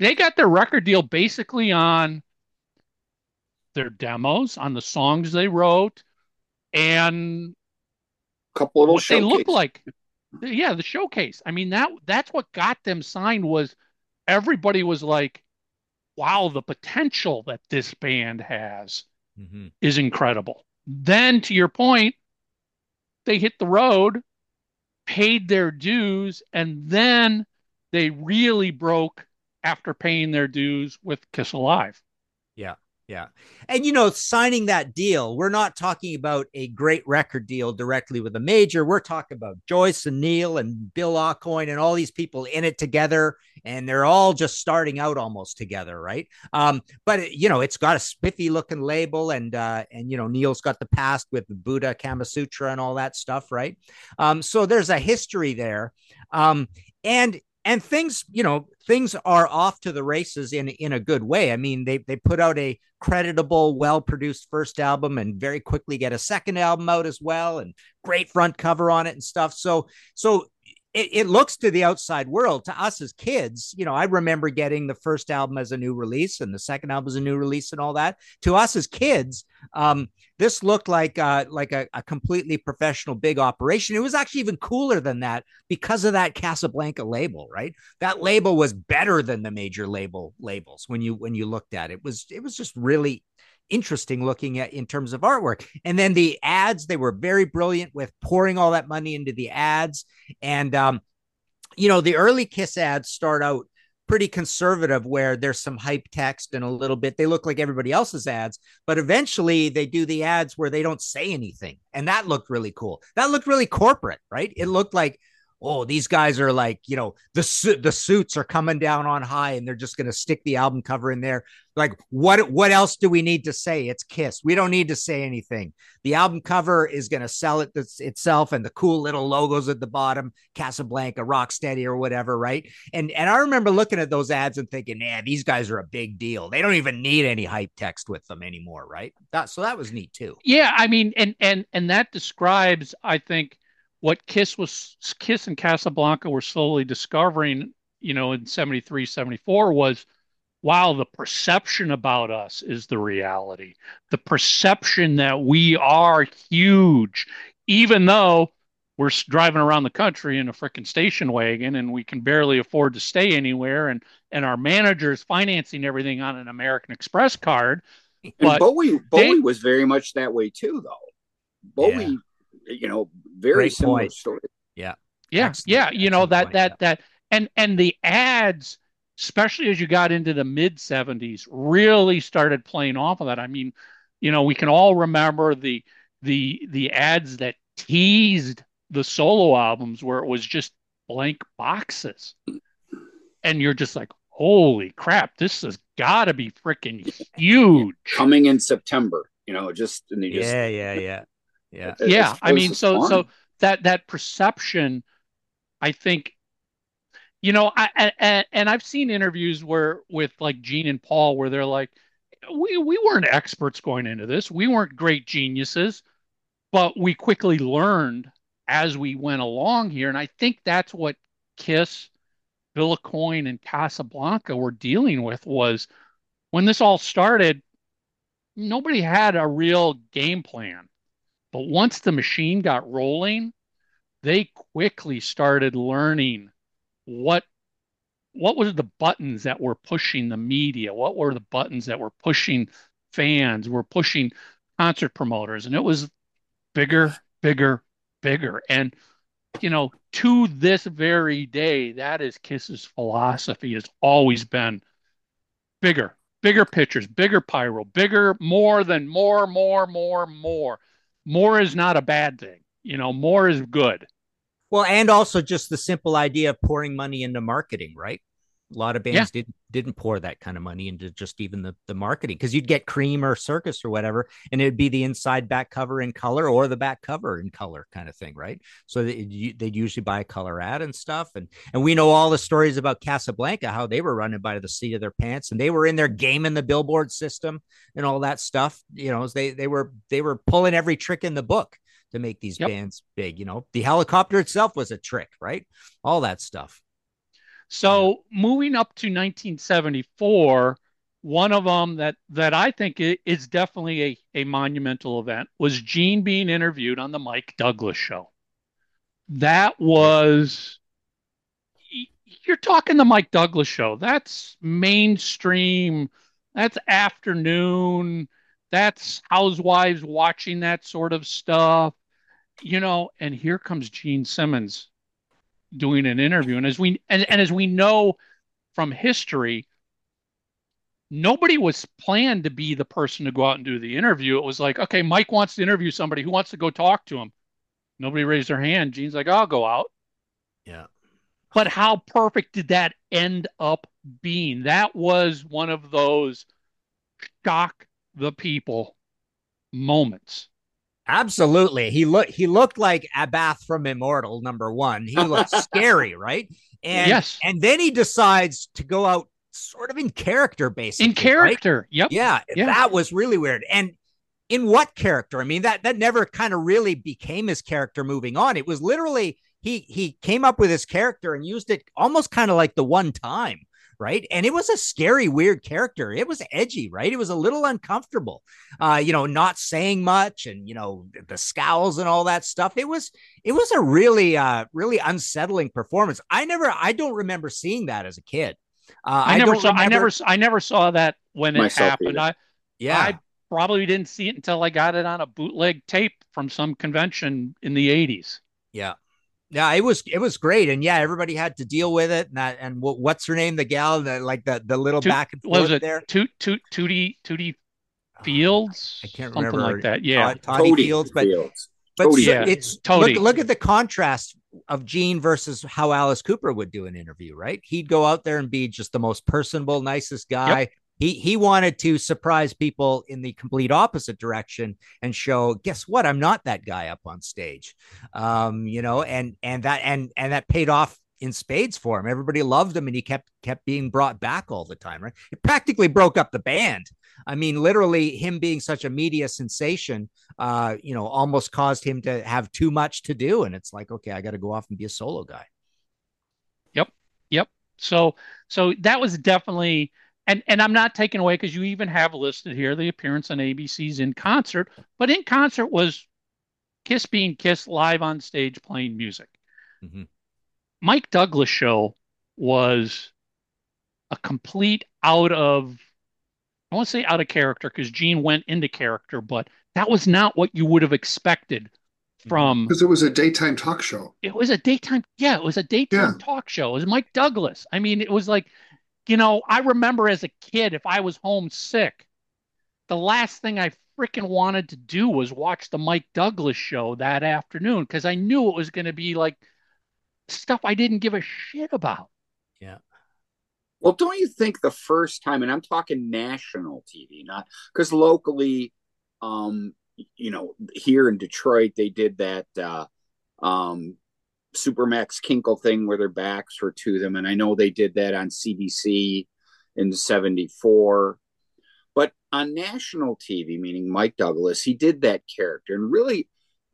A: They got their record deal basically on their demos, on the songs they wrote, and
B: a couple little
A: what showcase. they look like. Yeah, the showcase. I mean that that's what got them signed was everybody was like, "Wow, the potential that this band has mm-hmm. is incredible." Then, to your point, they hit the road, paid their dues, and then they really broke after paying their dues with Kiss Alive.
H: Yeah. And, you know, signing that deal, we're not talking about a great record deal directly with a major. We're talking about Joyce and Neil and Bill Aucoin and all these people in it together. And they're all just starting out almost together. Right. Um, but, you know, it's got a spiffy looking label. And, uh, and, you know, Neil's got the past with the Buddah Kama Sutra and all that stuff. Right. Um, so there's a history there. Um, and and things you know things are off to the races in in a good way. I mean they they put out a creditable well produced first album and very quickly get a second album out as well and great front cover on it and stuff. So so it, it looks to the outside world to us as kids you know i remember getting the first album as a new release and the second album as a new release and all that to us as kids um, this looked like uh, like a, a, completely professional big operation. It was actually even cooler than that because of that Casablanca label, right? That label was better than the major label labels when you when you looked at it. it was it was just really interesting looking at in terms of artwork. And then the ads, they were very brilliant with pouring all that money into the ads. And um, you know, the early Kiss ads start out pretty conservative where there's some hype text and a little bit they look like everybody else's ads but eventually they do the ads where they don't say anything and that looked really cool that looked really corporate right it looked like oh, these guys are like, you know, the su- the suits are coming down on high, and they're just going to stick the album cover in there. Like, what what else do we need to say? It's Kiss. We don't need to say anything. The album cover is going to sell it itself, and the cool little logos at the bottom, Casablanca, Rocksteady, or whatever, right? And and I remember looking at those ads and thinking, man, these guys are a big deal. They don't even need any hype text with them anymore, right? That so that was neat too.
A: Yeah, I mean, and and and that describes, I think what Kiss was Kiss and Casablanca were slowly discovering, you know, in 73, 74 was wow, the perception about us is the reality. The perception that we are huge, even though we're driving around the country in a freaking station wagon and we can barely afford to stay anywhere and and our manager is financing everything on an American Express card.
C: And but Bowie Bowie they, was very much that way too though. Bowie yeah you know, very Great similar point. story.
H: Yeah.
A: Yeah. Excellent. Yeah. You know, that, point, that, yeah. that, and, and the ads, especially as you got into the mid 70s, really started playing off of that. I mean, you know, we can all remember the, the, the ads that teased the solo albums where it was just blank boxes. And you're just like, holy crap, this has got to be freaking huge.
C: Coming in September, you know, just, and they just,
H: yeah, yeah, yeah yeah.
A: Yeah i mean so fun. so that that perception i think you know i and, and i've seen interviews where with like gene and paul where they're like we we weren't experts going into this. We weren't great geniuses but we quickly learned as we went along here. And i think that's what kiss bill Aucoin and casablanca were dealing with was when this all started nobody had a real game plan but once the machine got rolling, they quickly started learning what what were the buttons that were pushing the media? What were the buttons that were pushing fans, were pushing concert promoters? And it was bigger, bigger, bigger. And you know, to this very day, that is Kiss's philosophy has always been bigger, bigger pictures, bigger pyro, bigger, more than more, more, more, more more is not a bad thing. You know, more is good.
H: Well, and also just the simple idea of pouring money into marketing, right? A lot of bands yeah. didn't didn't pour that kind of money into just even the, the marketing because you'd get Creem or circus or whatever, and it'd be the inside back cover in color or the back cover in color kind of thing, right? So they, they'd usually buy a color ad and stuff, and and we know all the stories about Casablanca, how they were running by the seat of their pants, and they were in their game in the billboard system and all that stuff. You know, they they were they were pulling every trick in the book to make these yep. bands big. You know, the helicopter itself was a trick, right? All that stuff.
A: So moving up to 1974, one of them that that I think is definitely a, a monumental event was Gene being interviewed on the Mike Douglas show. That was you're talking the Mike Douglas show. That's mainstream. That's afternoon. That's housewives watching that sort of stuff. You know, and here comes Gene Simmons doing an interview. And as we and, and as we know from history, nobody was planned to be the person to go out and do the interview. It was like, okay, Mike wants to interview somebody who wants to go talk to him. Nobody raised their hand. Gene's like, I'll go out.
H: Yeah.
A: But how perfect did that end up being? That was one of those shock the people moments.
H: Absolutely. He looked he looked like Abath from Immortal, number one. He looked scary, right? And
A: yes.
H: and then he decides to go out sort of in character, basically.
A: In character. Right? Yep.
H: Yeah, yeah. That was really weird. And in what character? I mean, that that never kind of really became his character moving on. It was literally he he came up with his character and used it almost kind of like the one time right? And it was a scary, weird character. It was edgy, right? It was a little uncomfortable, uh, you know, not saying much and you know the scowls and all that stuff. It was it was a really uh, really unsettling performance. I never, I don't remember seeing that as a kid.
A: Uh, I, I never saw, remember... I never, I never saw that when it happened. Either. I, yeah, I probably didn't see it until I got it on a bootleg tape from some convention in the '80s.
H: Yeah. Yeah, it was it was great, and yeah, everybody had to deal with it. And that, and what, what's her name? The gal that like the the little
A: Toot-
H: back and
A: was it
H: there.
A: Toot Toot Tootie Tootie ah, Fields?
H: I can't
A: something
H: remember
A: like that. Yeah,
H: Todd- Toddy
C: Toady
H: Fields, but
C: Fields.
H: but
C: Toady
H: so
A: Yeah.
H: it's
A: Toady.
H: look look at the contrast of Gene versus how Alice Cooper would do an interview. Right, he'd go out there and be just the most personable, nicest guy. He he wanted to surprise people in the complete opposite direction and show, guess what? I'm not that guy up on stage. Um, you know, and and that and and that paid off in spades for him. Everybody loved him, and he kept kept being brought back all the time. Right, it practically broke up the band. I mean, literally, him being such a media sensation, uh, you know, almost caused him to have too much to do. And it's like, okay, I got to go off and be a solo guy.
A: Yep. Yep. So so that was definitely and and I'm not taking away because you even have listed here the appearance on ABC's in concert, but in concert was Kiss being Kiss live on stage playing music.
H: Mhm.
A: Mike Douglas show was a complete out of I won't say out of character because Gene went into character, but that was not what you would have expected from
B: Because it was a daytime talk show.
A: it was a daytime yeah it was a daytime
B: Yeah.
A: talk show it was mike douglas i mean it was like you know i remember as a kid if i was homesick the last thing i freaking wanted to do was watch the mike douglas show that afternoon because i knew it was going to be like stuff i didn't give a shit about Yeah.
C: Well, don't you think the first time, and I'm talking national TV, not because locally, um, you know, here in Detroit, they did that uh, um, Supermax Kinkle thing where their backs were to them, and I know they did that on CBC in '74. But on national TV, meaning Mike Douglas, he did that character, and really,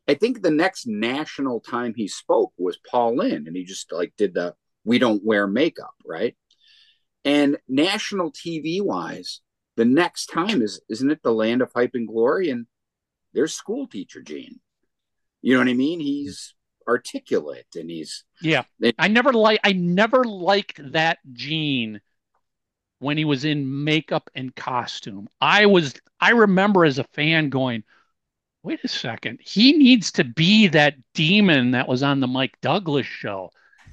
C: I think the next national time he spoke was Paul Lynde, and he just like did the "We don't wear makeup," right? And national TV wise, the next time is isn't it the land of hype and glory? And there's school teacher Gene. You know what I mean? He's articulate and he's
A: yeah.
C: It-
A: i never like i never liked that gene when he was in makeup and costume. I was i remember as a fan going wait a second. He needs to be that demon that was on the mike douglas show.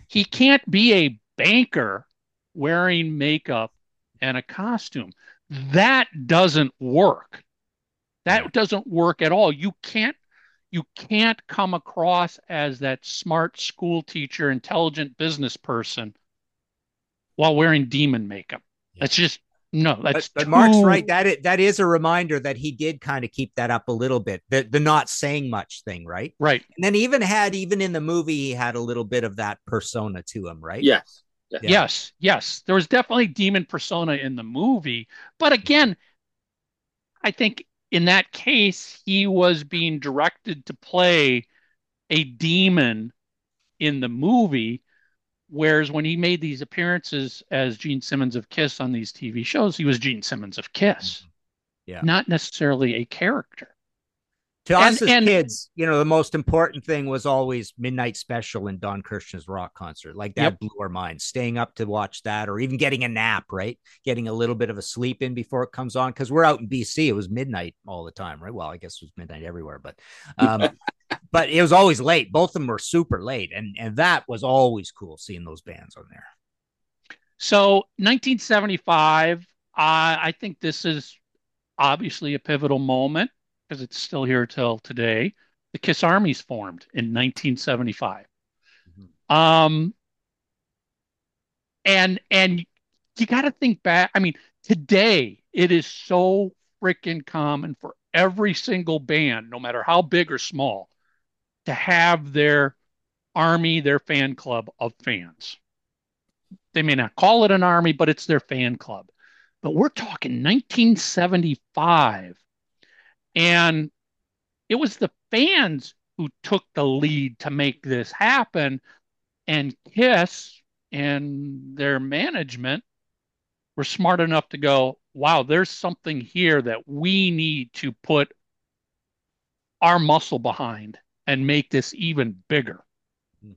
A: He can't be a banker wearing makeup and a costume. That doesn't work. That doesn't work at all. You can't you can't come across as that smart school teacher intelligent business person while wearing demon makeup that's just no
H: But,
A: that's
H: but Mark's
A: too-
H: right. That is, that is a reminder that he did kind of keep that up a little bit. The the not saying much thing, right?
A: right
H: And then even had even in the movie, he had a little bit of that persona to him, right?
C: yes.
H: Yeah.
A: Yes, yes. There was definitely demon persona in the movie. But again, I think in that case, he was being directed to play a demon in the movie. Whereas when he made these appearances as Gene Simmons of Kiss on these TV shows, he was Gene Simmons of Kiss. Mm-hmm.
H: Yeah.
A: Not necessarily a character.
H: To
A: And-
H: us as
A: and-
H: kids, you know, the most important thing was always Midnight Special and Don Kirshner's rock concert. Like that
A: Yep.
H: blew our minds. Staying up to watch that, or even getting a nap, right? Getting a little bit of a sleep in before it comes on. Because we're out in BC, it was midnight all the time, right? Well, I guess it was midnight everywhere, but um, but it was always late. Both of them were super late, and and that was always cool seeing those bands on there.
A: So 1975, uh, I think this is obviously a pivotal moment because it's still here till today. The Kiss Army's formed in 1975. Um, and and you got to think back. I mean, today it is so freaking common for every single band, no matter how big or small, to have their army, their fan club of fans. They may not call it an army, but it's their fan club. But we're talking 1975. And it was the fans who took the lead to make this happen. And Kiss and their management were smart enough to go, wow, there's something here that we need to put our muscle behind and make this even bigger. Hmm.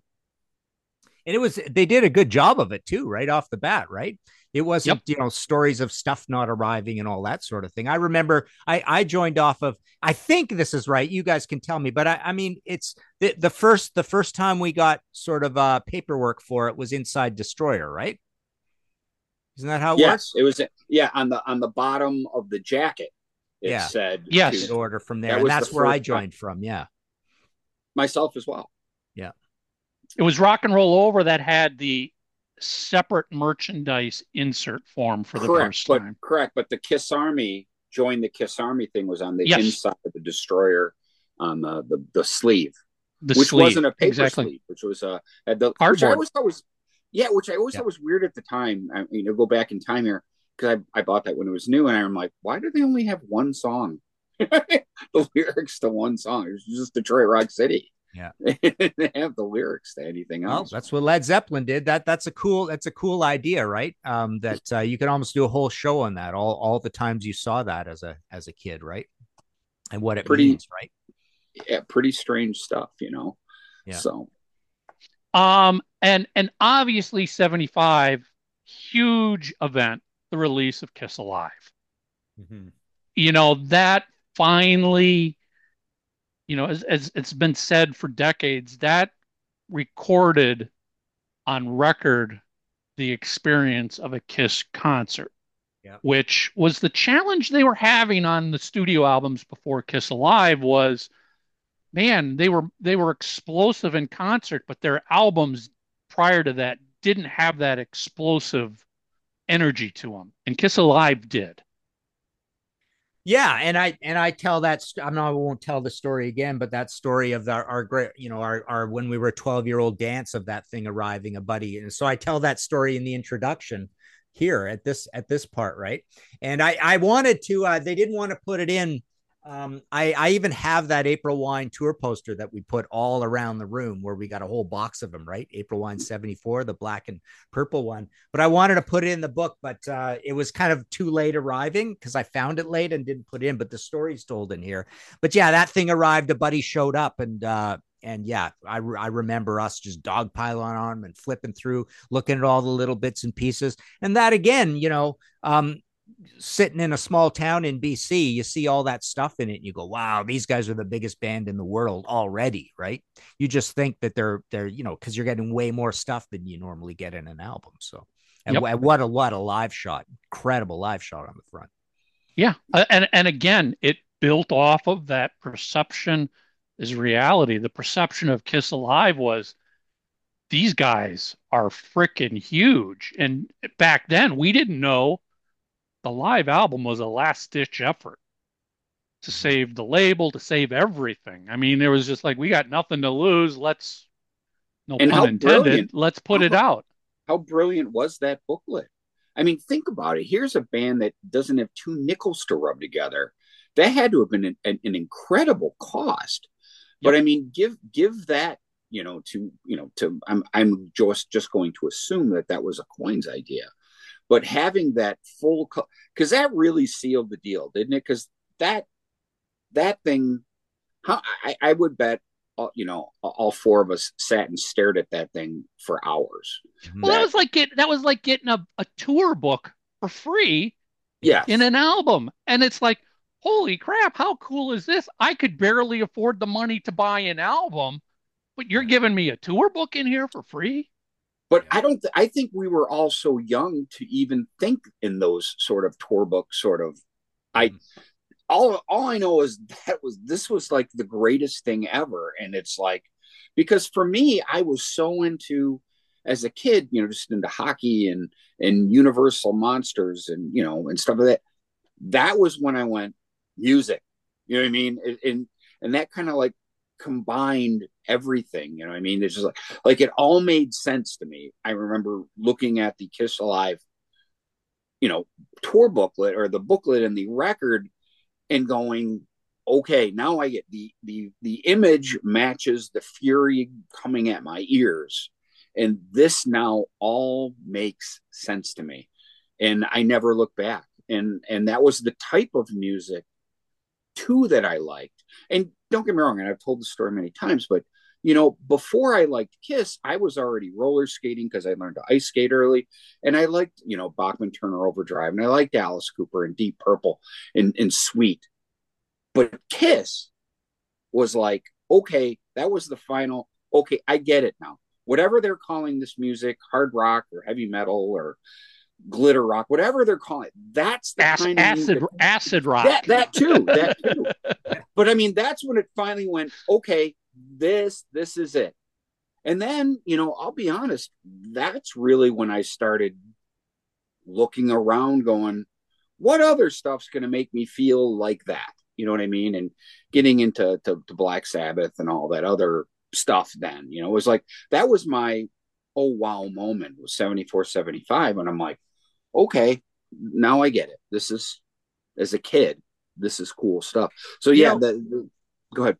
H: And it was they did a good job of it too, right off the bat, right? It wasn't, yep. you know, stories of stuff not arriving and all that sort of thing. I remember I, I joined off of, I think this is right. You guys can tell me, but I, I mean, it's the, the first, the first time we got sort of uh, paperwork for it was inside Destroyer, right? Isn't that how it
C: yes,
H: works?
C: it was. Yeah, on the on the bottom of the jacket, it
H: yeah.
C: said
A: yes,
H: to, order from there. That and that's the where I joined time. from. Yeah,
C: myself as well.
H: Yeah,
A: it was Rock and Roll Over that had the separate merchandise insert form for the
C: correct,
A: first
C: but,
A: time.
C: Correct, but the Kiss Army join the Kiss Army thing was on the yes. inside of the destroyer on the the, the sleeve,
A: the
C: which
A: sleeve.
C: wasn't a paper
A: exactly.
C: sleeve, which was a uh, the
A: Cardboard.
C: which I always thought was yeah, which I always yeah. thought was weird at the time. I mean you know go back in time here because I I bought that when it was new, and I'm like, why do they only have one song? the lyrics to one song. It's just Detroit Rock City.
H: Yeah,
C: they have the lyrics to anything else.
H: Well, that's what Led Zeppelin did. That that's a cool that's a cool idea, right? Um, that uh, you can almost do a whole show on that. All all the times you saw that as a as a kid, right? And what it
C: pretty,
H: means, right?
C: Yeah, pretty strange stuff, you know.
H: Yeah.
C: So,
A: um, and and obviously seventy five, huge event, the release of Kiss Alive.
H: Mm-hmm.
A: You know that finally you know, as, as it's been said for decades, that recorded on record the experience of a Kiss concert,
H: yeah.
A: which was the challenge they were having on the studio albums before Kiss Alive was, man, they were they were explosive in concert, but their albums prior to that didn't have that explosive energy to them, and Kiss Alive did.
H: Yeah, and I and I tell that I'm not I won't tell the story again, but that story of our, our great you know our our when we were 12 year old dance of that thing arriving a buddy, and so I tell that story in the introduction here at this at this part right, and I I wanted to uh, they didn't want to put it in um, I, I even have that April Wine tour poster that we put all around the room where we got a whole box of them, right? April Wine 74, the black and purple one. But I wanted to put it in the book, but uh, it was kind of too late arriving because I found it late and didn't put in, but the story's told in here. But yeah, that thing arrived. A buddy showed up and, uh, and yeah, I, I remember us just dogpiling on them and flipping through, looking at all the little bits and pieces. And that again, you know, um, sitting in a small town in BC, you see all that stuff in it, and you go, "Wow, these guys are the biggest band in the world already." Right? You just think that they're they're you know because you're getting way more stuff than you normally get in an album. So, and yep. what a what a live shot, incredible live shot on the front.
A: Yeah, uh, and and again, it built off of that perception is reality. The perception of Kiss Alive was these guys are freaking huge, and back then we didn't know the live album was a last ditch effort to mm-hmm. save the label, to save everything. I mean, there was just like we got nothing to lose. Let's no and pun intended. Brilliant. Let's put how, it out.
C: How brilliant was that booklet? I mean, think about it. Here's a band that doesn't have two nickels to rub together. That had to have been an, an, an incredible cost. Yep. But I mean, give give that you know to you know to I'm I'm just just going to assume that that was a coin's idea but having that full because that really sealed the deal didn't it? Because that that thing how I, I would bet uh, you know all four of us sat and stared at that thing for hours.
A: Well that, that was like get that was like getting a, a tour book for free
C: yeah
A: in an album. And it's like holy crap how cool is this? I could barely afford the money to buy an album but you're giving me a tour book in here for free
C: but I don't. Th- I think we were all so young to even think in those sort of tour book sort of. I mm-hmm. all all I know is that was this was like the greatest thing ever, and it's like because for me, I was so into as a kid, you know, just into hockey and and Universal monsters and you know and stuff like that. That was when I went music. You know what I mean? And and that kind of like combined everything. You know, I mean, it's just like like it all made sense to me. I remember looking at the Kiss Alive, you know, tour booklet or the booklet and the record, and going, okay, now I get the the the image matches the fury coming at my ears, and this now all makes sense to me, and I never look back. And and that was the type of music too that I liked. And don't get me wrong, and I've told the story many times, but you know, before I liked Kiss, I was already roller skating because I learned to ice skate early. And I liked, you know, Bachman Turner Overdrive. And I liked Alice Cooper and Deep Purple and, and Sweet. But Kiss was like, okay, that was the final. Okay, I get it now. Whatever they're calling this music, hard rock or heavy metal or glitter rock, whatever they're calling it, that's the
A: Ac-
C: kind of
A: acid acid rock.
C: that, that too. That too. but I mean, that's when it finally went, okay, this, this is it. And then, you know, I'll be honest, that's really when I started looking around going, what other stuff's going to make me feel like that? You know what I mean? And getting into to, to Black Sabbath and all that other stuff then, you know, it was like, that was my, oh, wow moment was 74, 75. And I'm like, okay, now I get it. This is, as a kid, this is cool stuff. So
H: You
C: yeah,
H: know-
C: the, the- go ahead.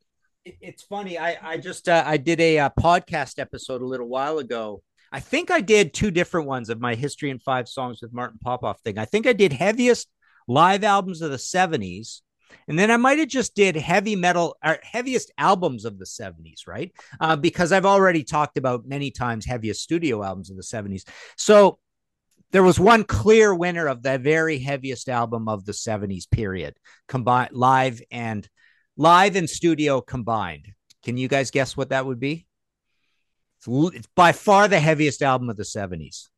H: It's funny. I I just uh, I did a uh, podcast episode a little while ago. I think I did two different ones of my history and five songs with Martin Popoff thing. I think I did heaviest live albums of the '70s, and then I might have just did heavy metal or heaviest albums of the '70s, right? Uh, because I've already talked about many times heaviest studio albums of the '70s. So there was one clear winner of the very heaviest album of the 70s period combined live and live and studio combined can you guys guess what that would be it's, it's by far the heaviest album of the 70s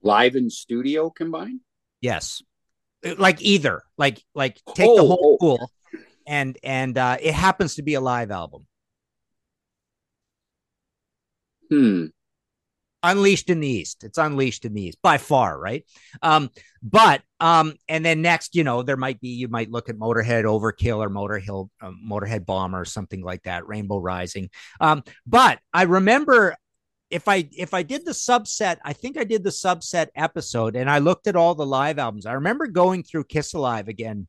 C: Live and studio combined.
H: yes Uh, like either like like take the
C: Oh,
H: whole
C: oh.
H: pool and and uh it happens to be a live album
C: Hmm.
H: Unleashed in the east. It's unleashed in the east by far right? Um but um and then next you know there might be you might look at motorhead overkill or motorhill um, motorhead bomber or something like that rainbow rising. Um but i remember if i if i did the subset i think i did the subset episode and i looked at all the live albums. I remember going through kiss alive again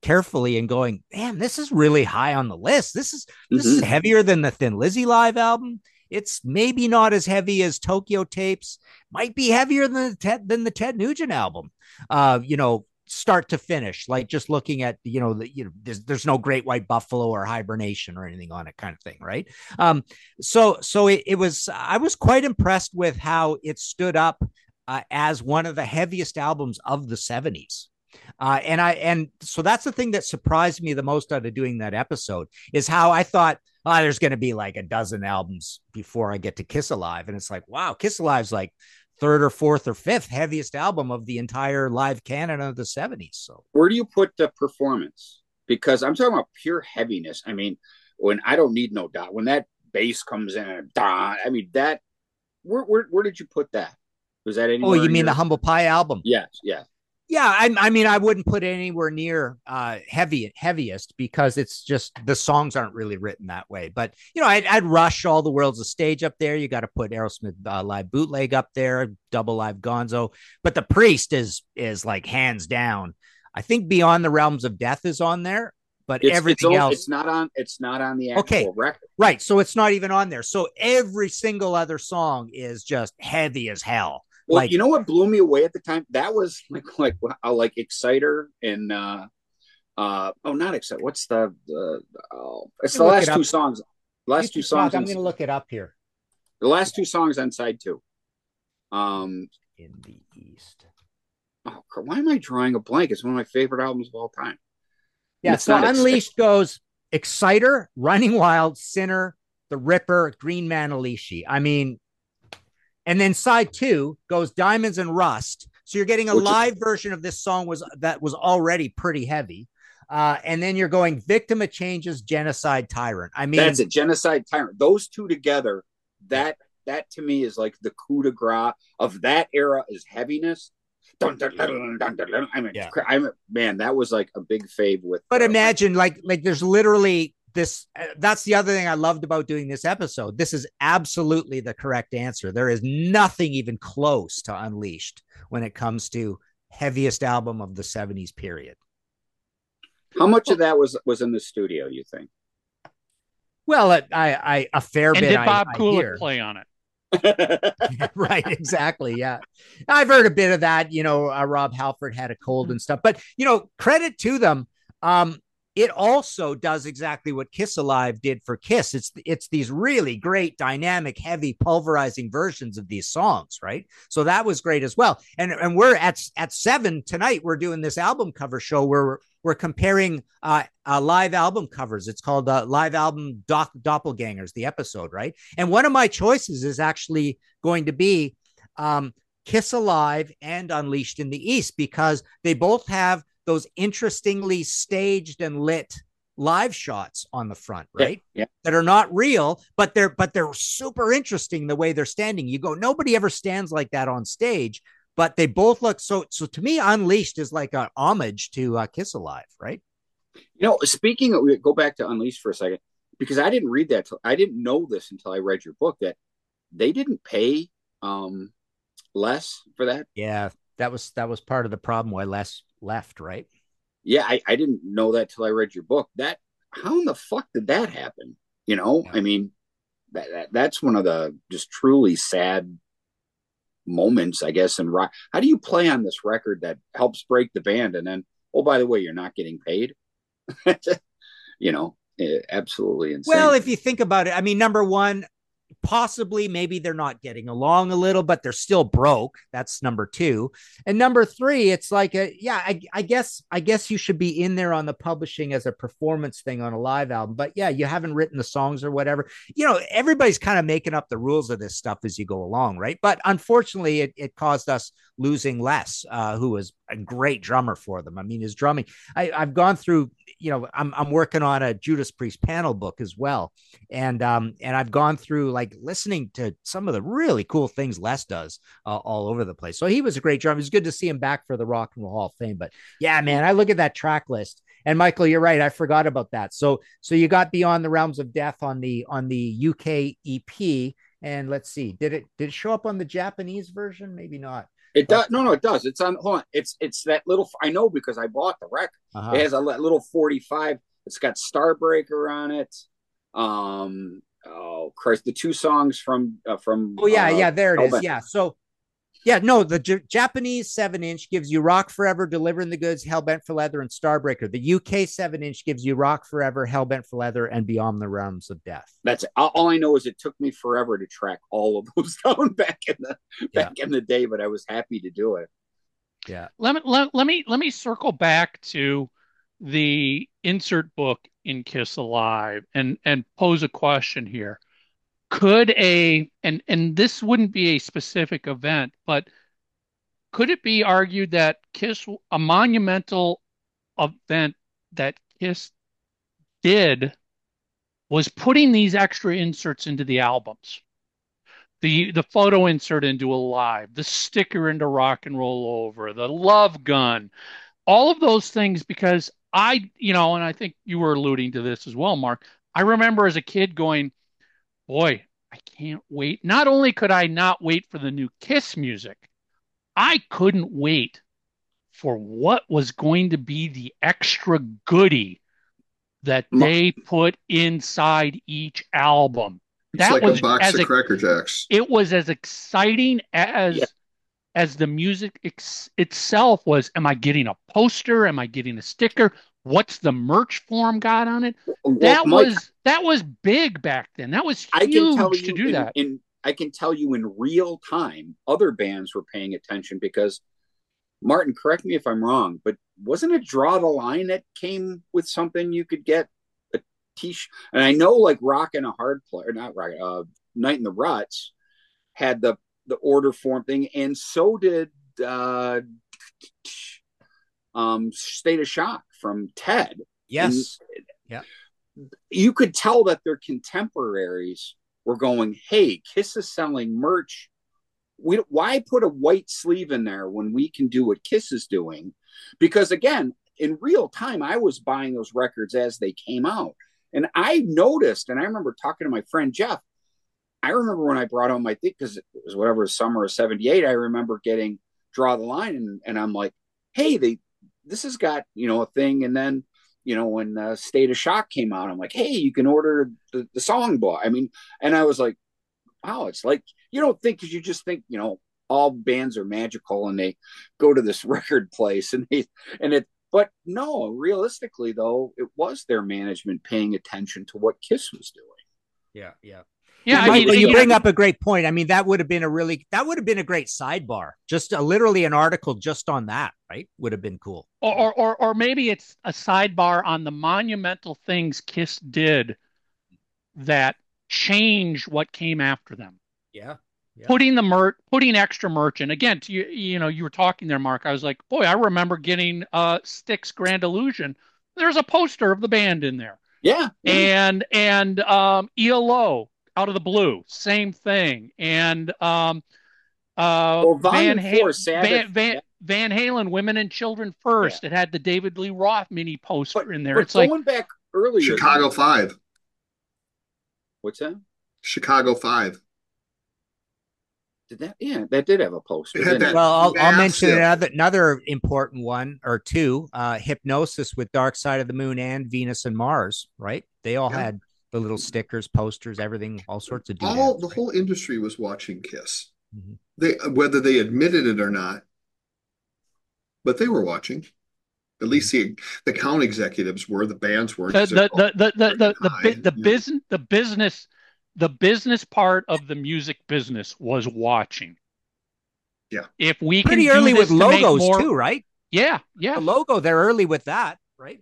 H: carefully and going man this is really high on the list. This is this is
C: Mhm.
H: heavier than the thin lizzy live album it's maybe not as heavy as Tokyo Tapes, might be heavier than the Ted, than the Ted Nugent album. Uh, you know, start to finish, like just looking at you know the you know there's there's no Great White Buffalo or Hibernation or anything on it, kind of thing, right? Um, so so it, it was I was quite impressed with how it stood up uh, as one of the heaviest albums of the 70s. Uh, and I and so that's the thing that surprised me the most out of doing that episode is how I thought oh, there's going to be like a dozen albums before I get to Kiss Alive. And it's like, wow, Kiss Alive's like third or fourth or fifth heaviest album of the entire live canon of the 70s. So
C: Where do you put the performance? Because I'm talking about pure heaviness. I mean, when I don't need no dot, when that bass comes in and dot, I mean that. Where where where did you put that? Was that
H: Oh, you mean
C: your-
H: the Humble Pie album?
C: Yes, yes.
H: Yeah, I, I mean, I wouldn't put it anywhere near uh, heavy heaviest because it's just the songs aren't really written that way. But you know, I'd, I'd rush all the world's a stage up there. You got to put Aerosmith uh, live bootleg up there, double live Gonzo. But the Priest is is like hands down. I think Beyond the Realms of Death is on there, but
C: It's,
H: everything
C: it's,
H: else,
C: it's not on. It's not on the actual
H: Okay.
C: record.
H: right? So it's not even on there. So every single other song is just heavy as hell.
C: Well,
H: Like-
C: you know what blew me away at the time? That was like like uh, like Exciter and uh uh oh not Exciter. What's the the oh it's the last
H: it
C: two songs. Last two
H: can talk,
C: songs.
H: I'm going to look it up here.
C: the last two songs on side two. Um
H: In the East.
C: oh, why am I drawing a blank? It's one of my favorite albums of all time.
H: Yeah, so Unleashed goes Exciter, Running Wild, Sinner, The Ripper, Green Man, Manalishi. I mean, and then side two goes Diamonds and Rust. So you're getting a
C: Which is-
H: live version of this song was that was already pretty heavy. Uh, and then you're going Victim of Changes, Genocide Tyrant. I mean,
C: That's a Genocide Tyrant. Those two together, that that to me is like the coup de grace of that era is heaviness. Dun, dun, dun. I mean,
H: Yeah.
C: I'm man, that was like a big fave with.
H: But
C: uh,
H: imagine, like, like there's literally this. Uh, that's the other thing I loved about doing this episode. This is absolutely the correct answer. There is nothing even close to Unleashed when it comes to heaviest album of the '70s period.
C: how much of that was was in the studio? You think?
H: Well, it, I, I, a fair
A: And
H: bit.
A: did Bob
H: I
A: Kulick
H: hear.
A: play on it?
H: right, exactly. Yeah. I've heard a bit of that. You know, uh, Rob Halford had a cold and stuff, but you know, credit to them. Um, it also does exactly what Kiss Alive did for Kiss. It's it's these really great, dynamic, heavy, pulverizing versions of these songs, right? So that was great as well. And and we're at at seven tonight. We're doing this album cover show where we're, we're comparing uh, uh, live album covers. It's called uh, Live Album Doc- Doppelgangers, the episode, right? And one of my choices is actually going to be um, Kiss Alive and Unleashed in the East because they both have those interestingly staged and lit live shots on the front, right?
C: Yeah, yeah.
H: That are not real, but they're but they're super interesting the way they're standing. You go, nobody ever stands like that on stage, but they both look so so to me, Unleashed is like an homage to uh, Kiss Alive, right?
C: You know, speaking of go back to Unleashed for a second, because I didn't read that till, I didn't know this until I read your book that they didn't pay um Les for that.
H: Yeah, that was that was part of the problem why Les left, right?
C: Yeah, I, I didn't know that till I read your book. That how in the fuck did that happen? You know, yeah. I mean, that, that that's one of the just truly sad moments, I guess. And rock, how do you play on this record that helps break the band, and then oh by the way, you're not getting paid? you know, eh, absolutely insane.
H: Well, if you think about it, I mean, number one, possibly maybe they're not getting along a little but they're still broke. That's number two. And number three it's like a yeah I, I, guess i guess you should be in there on the publishing as a performance thing on a live album. But yeah you haven't written the songs or whatever. You know everybody's kind of making up the rules of this stuff as you go along right? But unfortunately it, it caused us losing Les uh, who was a great drummer for them. I mean his drumming I, i've gone through you know I'm, I'm working on a judas priest panel book as well. And um and i've gone through like listening to some of the really cool things les does uh, all over the place so he was a great drummer it's good to see him back for the rock and roll hall of fame but yeah man i look at that track list and michael you're right i forgot about that so so you got beyond the realms of death on the on the uk ep and let's see did it did it show up on the japanese version maybe not
C: it does. No, no, it does. It's on. Hold on. It's it's that little. I know because I bought the record. Uh-huh. It has a little forty-five. It's got Starbreaker on it. Um. Oh Christ! The two songs from uh, from.
H: Oh yeah,
C: uh,
H: yeah. There it is. Yeah. So yeah, no, the J- Japanese seven inch gives you Rock Forever, Delivering the Goods, Hellbent for Leather, and Starbreaker. The UK seven inch gives you Rock Forever, Hellbent for Leather, and Beyond the Realms of Death.
C: That's it. all I know is it took me forever to track all of those down back in the back yeah. in the day, but I was happy to do it.
H: Yeah.
A: Let me let, let me let me circle back to the insert book in Kiss Alive and and pose a question here. Could a and and this wouldn't be a specific event but could it be argued that kiss a monumental event that kiss did was putting these extra inserts into the albums? The the photo insert into alive the sticker into rock and roll over the love gun all of those things because i you know and i think you were alluding to this as well mark i remember as a kid going boy, I can't wait. Not only could I not wait for the new Kiss music, I couldn't wait for what was going to be the extra goodie that they put inside each album.
B: It's that like was a box of Cracker Jacks.
A: It was as exciting as yeah. As the music ex- itself was. Am I getting a poster? Am I getting a sticker? what's the merch form got on it. Well, that Mike, was that was big back then. That was huge I can tell you to do
C: in,
A: that.
C: In I can tell you in real time, other bands were paying attention because Martin, correct me if I'm wrong, but wasn't it Draw the Line that came with something you could get a t-shirt? And I know like Rock and a Hard Player, not Rock, uh, Night in the Ruts had the the order form thing, and so did uh, um, State of Shock from Ted.
H: Yes. And yeah.
C: You could tell that their contemporaries were going, "Hey, Kiss is selling merch. We why put a white sleeve in there when we can do what Kiss is doing?" Because again, in real time, I was buying those records as they came out, and I noticed, and I remember talking to my friend Jeff. I remember when I brought home my thing because it was whatever summer of '78. I remember getting draw the line, and, and I'm like, "Hey, they this has got you know a thing and then you know when uh, state of shock came out i'm like hey you can order the, the song book i mean and i was like wow it's like you don't think because you just think you know all bands are magical and they go to this record place and they and it But no, realistically though, it was their management paying attention to what Kiss was doing.
H: Yeah, yeah.
A: Yeah, I mean,
H: you
A: yeah,
H: bring up a great point. I mean, that would have been a really that would have been a great sidebar. Just a, literally an article just on that, right? Would have been cool.
A: or, or or or maybe it's a sidebar on the monumental things Kiss did that changed what came after them.
H: Yeah. Yeah.
A: Putting the merch, putting extra merch in. Again, to you, you know, you were talking there, Mark. I was like, boy, I remember getting uh Styx Grand Illusion. There's a poster of the band in there.
C: Yeah.
A: and and um ELO out of the blue, same thing, and um uh
C: Well,
A: Van,
C: Four,
A: Ha-
C: Sabbath,
A: Van, Van,
C: yeah.
A: Van Halen, Women and Children First. It had the David Lee Roth mini poster
C: But,
A: in there.
C: but
A: It's like
C: going back earlier,
B: Chicago Five.
C: What's that?
B: Chicago Five.
C: Did that? Yeah, that did have a poster.
B: It that-
H: Well, I'll, I'll mention another another important one or two. Uh, Hipgnosis with Dark Side of the Moon and Venus and Mars. Right? They all
B: Yeah.
H: had the little stickers, posters, everything, all sorts of doodads,
B: All the
H: right?
B: whole industry was watching Kiss.
H: Mhm.
B: They whether they admitted it or not, but they were watching. At least the the count executives were. The bands weren't.
A: the
B: 'cause
A: the the the the the,
B: high,
A: the, the
B: yeah.
A: business the business the business part of the music business was watching.
B: Yeah.
A: If we can
H: Pretty
A: do
H: early
A: this
H: with logos
A: more-
H: too, right?
A: Yeah, yeah.
H: The logo, they're early with that, right?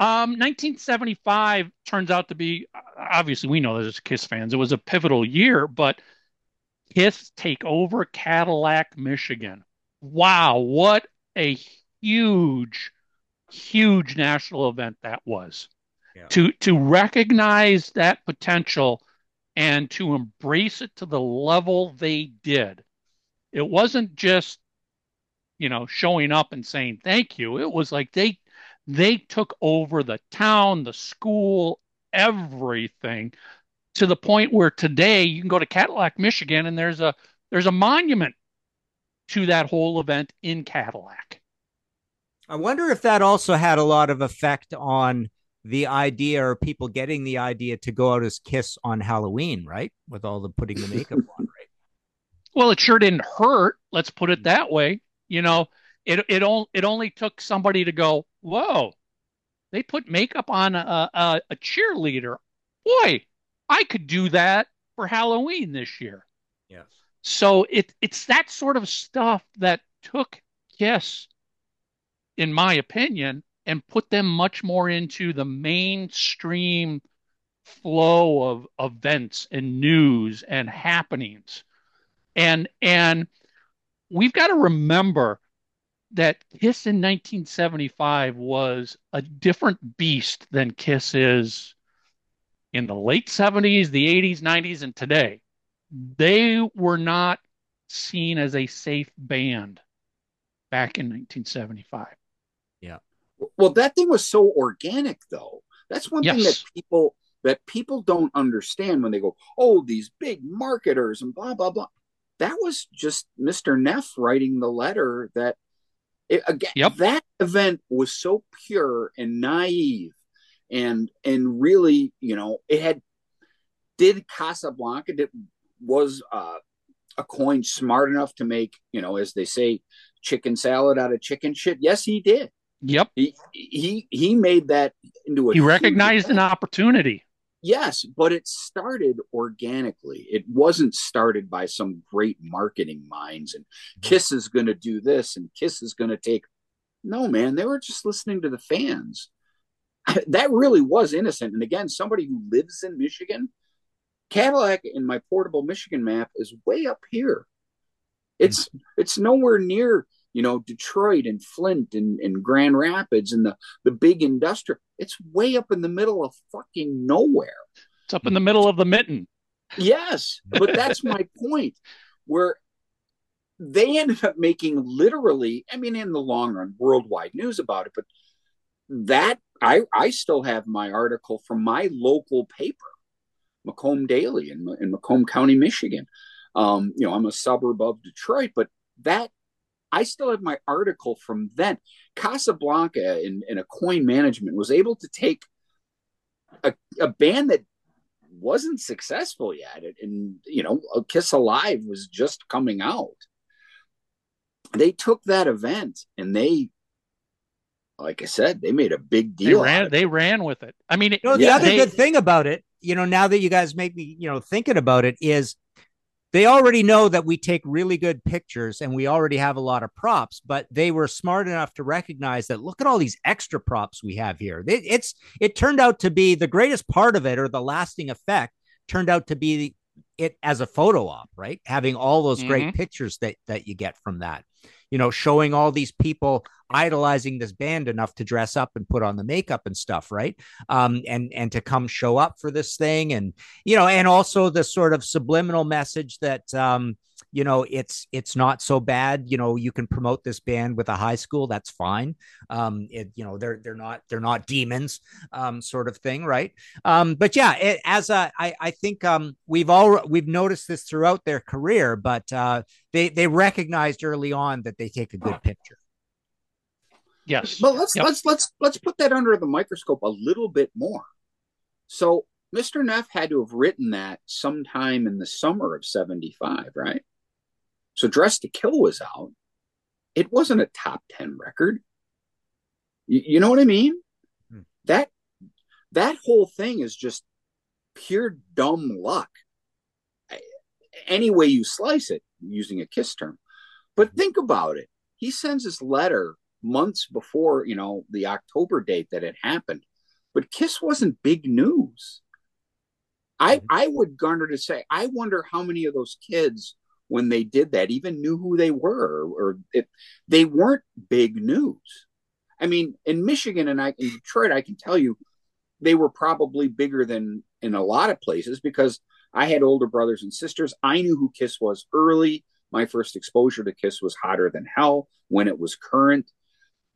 A: Um, 1975 turns out to be obviously we know this as Kiss fans. It was a pivotal year, but Kiss take over Cadillac, Michigan. Wow, what a huge, huge national event that was.
H: Yeah.
A: To to recognize that potential and to embrace it to the level they did. It wasn't just, you know, showing up and saying thank you. It was like they they took over the town, the school, everything to the point where today you can go to Cadillac, Michigan, and there's a there's a monument to that whole event in Cadillac.
H: I wonder if that also had a lot of effect on the idea or people getting the idea to go out as Kiss on Halloween, right? With all the putting the makeup on, right?
A: Well, it sure didn't hurt. Let's put it mm-hmm. that way. You know, it it only it only took somebody to go, whoa, they put makeup on a, a, a cheerleader. Boy, I could do that for Halloween this year.
H: Yes.
A: So it it's that sort of stuff that took Kiss, in my opinion, and put them much more into the mainstream flow of events and news and happenings. And and we've got to remember that Kiss in 1975 was a different beast than Kiss is in the late 70s, the 80s, 90s, and today. They were not seen as a safe band back in 1975. Yeah.
C: Well, that thing was so organic, though. That's one thing that people that people don't understand when they go, "Oh, these big marketers and blah blah blah." That was just Mr. Neff writing the letter that it, again.
A: Yep.
C: That event was so pure and naive, and and really, you know, it had did Casablanca did was uh, Aucoin smart enough to make you know, as they say, chicken salad out of chicken shit? Yes, he did.
A: Yep.
C: He he he made that into a
A: He recognized an opportunity.
C: Yes, but it started organically. It wasn't started by some great marketing minds and mm-hmm. Kiss is going to do this and Kiss is going to take. No, man, they were just listening to the fans. That really was innocent. And again, somebody who lives in Michigan, Cadillac in my portable Michigan map is way up here. It's mm-hmm. it's nowhere near you know Detroit and Flint and, and Grand Rapids and the the big industrial. It's way up in the middle of fucking nowhere.
A: It's up in the middle of the mitten.
C: Yes, but that's my point. Where they ended up making literally, I mean, in the long run, worldwide news about it. But that I I still have my article from my local paper, Macomb Daily in, in Macomb County, Michigan. Um, you know, I'm a suburb of Detroit, but that I still have my article from then. Casablanca in, in Aucoin management was able to take a, a band that wasn't successful yet. And, you know, A Kiss Alive was just coming out. They took that event and they like I said, they made a big deal. out
A: ran they ran with it. I mean, it,
H: You know, the
C: Yeah.
H: other
A: they-
H: good thing about it, you know, now that you guys make me, you know, thinking about it is they already know that we take really good pictures and we already have a lot of props, but they were smart enough to recognize that look at all these extra props we have here. It, it's it turned out to be the greatest part of it or the lasting effect turned out to be it as a photo op, right? Having all those great mm-hmm. pictures that that you get from that. You know, showing all these people idolizing this band enough to dress up and put on the makeup and stuff, right? um, and and to come show up for this thing, and you know, and also the sort of subliminal message that um, you know it's it's not so bad. You know, you can promote this band with a high school, that's fine. Um, it, you know, they're they're not they're not demons, um, sort of thing, right? Um, but yeah, it, as a, I I think um, we've all we've noticed this throughout their career, but uh, they they recognized early on that they take a good picture.
A: Yes.
C: But let's
A: Yep.
C: let's let's let's put that under the microscope a little bit more. So Mr. Neff had to have written that sometime in the summer of 75, right? So Dress to Kill was out. It wasn't a top 10 record. You, you know what I mean?
H: Hmm.
C: That that whole thing is just pure dumb luck. Any way you slice it, using a kiss term. But think about it. He sends this letter months before, you know, the October date that it happened. But Kiss wasn't big news. I mm-hmm. I would garner to say, I wonder how many of those kids, when they did that, even knew who they were, or if they weren't big news. I mean, in Michigan and I in Detroit, I can tell you, they were probably bigger than in a lot of places because I had older brothers and sisters. I knew who Kiss was early. My first exposure to Kiss was Hotter Than Hell when it was current.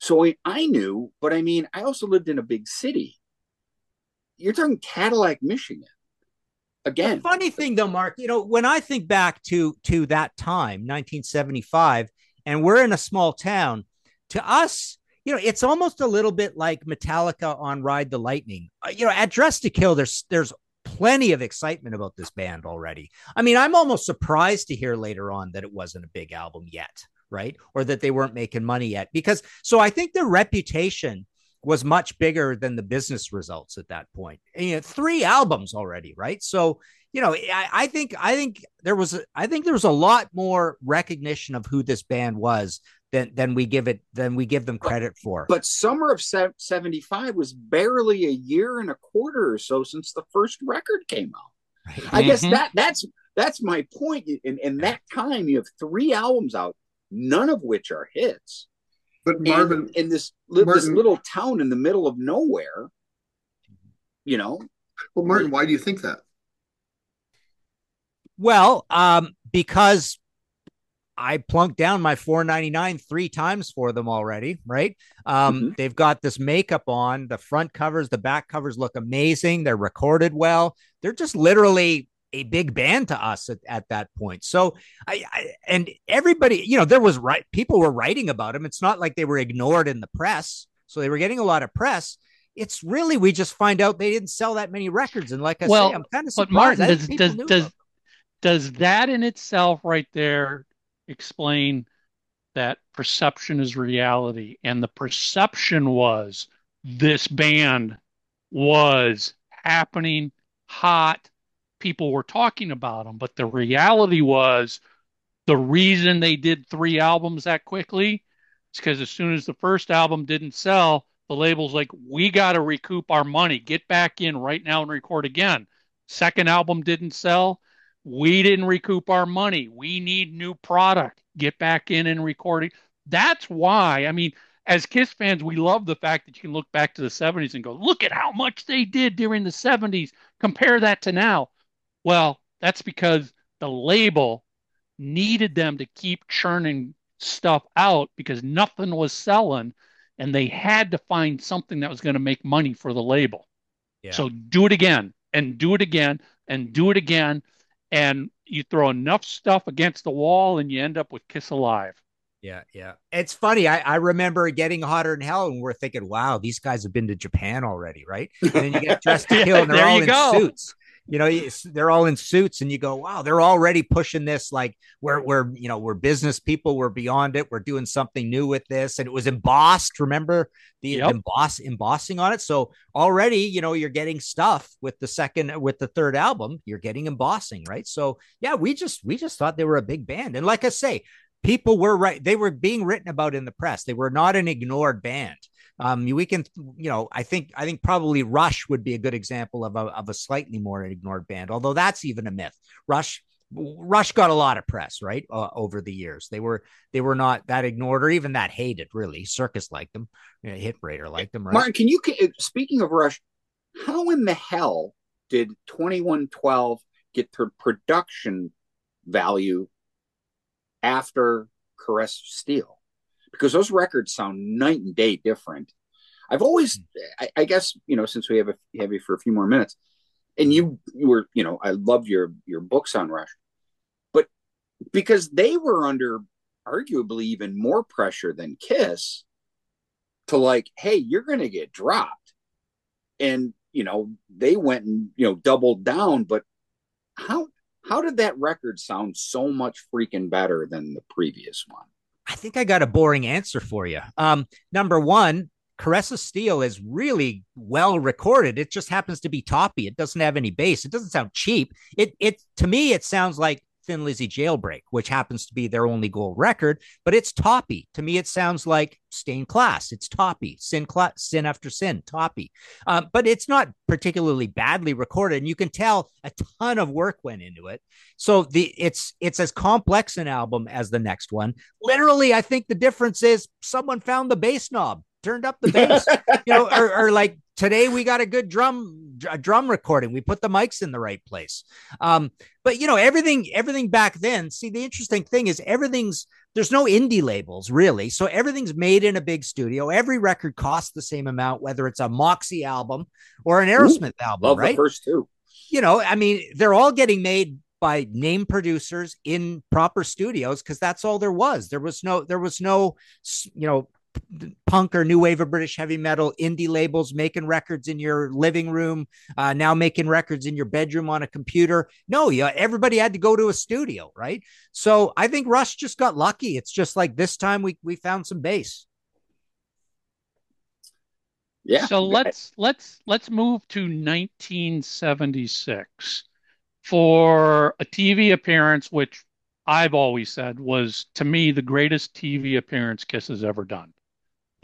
C: So I, I knew, but I mean, I also lived in a big city. You're talking Cadillac, Michigan. Again,
H: The funny thing though, Mark, you know, when I think back to to that time, 1975, and we're in a small town, to us, you know, it's almost a little bit like Metallica on Ride the Lightning. Uh, you know, at Dress to Kill, there's there's plenty of excitement about this band already. I mean, I'm almost surprised to hear later on that it wasn't a big album yet, right? Or that they weren't making money yet. Because so I think their reputation was much bigger than the business results at that point. And, you know, three albums already, right? So, you know, I, I think I think there was a, I think there was a lot more recognition of who this band was than than we give it than we give them credit for.
C: but summer of 75 was barely a year and a quarter or so since the first record came out. I guess
A: Mhm.
C: that that's that's my point. In, in that time, you have three albums out, none of which are hits.
B: But
C: And
B: Marvin,
C: in this li- this little town in the middle of nowhere, you know,
B: well, Martin, why do you think that?
H: Well, um, because I plunked down my 499 three times for them already, right? Um,
C: Mhm.
H: they've got this makeup on, the front covers, the back covers look amazing. They're recorded well. They're just literally a big band to us at, at that point. So I, I and everybody, you know, there was right people were writing about them. It's not like they were ignored in the press. So they were getting a lot of press. It's really we just find out they didn't sell that many records. And like I
A: Well,
H: say, I'm kind of surprised. But. Martin,
A: does does does does that in itself right there explain that perception is reality? And the perception was this band was happening hot. People were talking about them, but the reality was the reason they did three albums that quickly is because as soon as the first album didn't sell, the label's like, we got to recoup our money, get back in right now and record again. Second album didn't sell. We didn't recoup our money. We need new product. Get back in and record it. That's why, I mean, as Kiss fans, we love the fact that you can look back to the 70s and go, look at how much they did during the 70s. Compare that to now. Well, that's because the label needed them to keep churning stuff out because nothing was selling and they had to find something that was going to make money for the label.
H: Yeah.
A: So do it again and do it again and do it again. And you throw enough stuff against the wall and you end up with Kiss Alive.
H: Yeah, yeah. It's funny. I, I remember getting hotter than hell, and we're thinking, "Wow, these guys have been to Japan already, right?" And then you get dressed to kill, and they're all in
A: go.
H: suits. You know, they're all in suits, and you go, wow, they're already pushing this like we're we're you know we're business people, we're beyond it, we're doing something new with this, and it was embossed. Remember the yep. emboss embossing on it, so already you know you're getting stuff with the second with the third album, you're getting embossing, right? So yeah, we just we just thought they were a big band, and like I say, people were right; they were being written about in the press. They were not an ignored band. Um, we can, you know, I think I think probably Rush would be a good example of a of a slightly more ignored band, although that's even a myth. Rush Rush got a lot of press, right, uh, over the years. They were they were not that ignored or even that hated, really. Circus liked them, you know, Hit Parader liked them. Right?
C: Martin, can you speaking of Rush, how in the hell did Twenty One Twelve get their production value after Caress Steel? Because those records sound night and day different. I've always, hmm. I, I guess, you know, since we have a have you for a few more minutes, and hmm. you you were, you know, I loved your your books on Rush, but because they were under arguably even more pressure than Kiss to like, hey, you're going to get dropped, and you know they went and you know doubled down, but how how did that record sound so much freaking better than the previous one?
H: I think I got a boring answer for you. Um, number one, Caress of Steel is really well recorded. It just happens to be toppy. It doesn't have any bass. It doesn't sound cheap. It it to me it sounds like Thin Lizzy Jailbreak, which happens to be their only gold record, but it's toppy. To me, it sounds like Stained Class. It's toppy, sin, cla- sin after sin, toppy. Um, but it's not particularly badly recorded, and you can tell a ton of work went into it. So the it's it's as complex an album as the next one. Literally, I think the difference is someone found the bass knob turned up the bass, you know, or, or, like today we got a good drum a drum recording. We put the mics in the right place. Um, but you know, everything everything back then. See, the interesting thing is everything's there's no indie labels really, so everything's made in a big studio. Every record costs the same amount, whether it's a Moxy album or an Aerosmith Ooh, album.
C: Love
H: right?
C: the first two.
H: You know, I mean, they're all getting made by name producers in proper studios because that's all there was. There was no, there was no, you know, punk or new wave of British heavy metal, indie labels making records in your living room, uh, now making records in your bedroom on a computer. No, yeah, everybody had to go to a studio, right? So I think Rush just got lucky. It's just like this time we we found some bass.
C: Yeah.
A: So let's let's let's move to 1976 for a TV appearance, which I've always said was to me the greatest TV appearance Kiss has ever done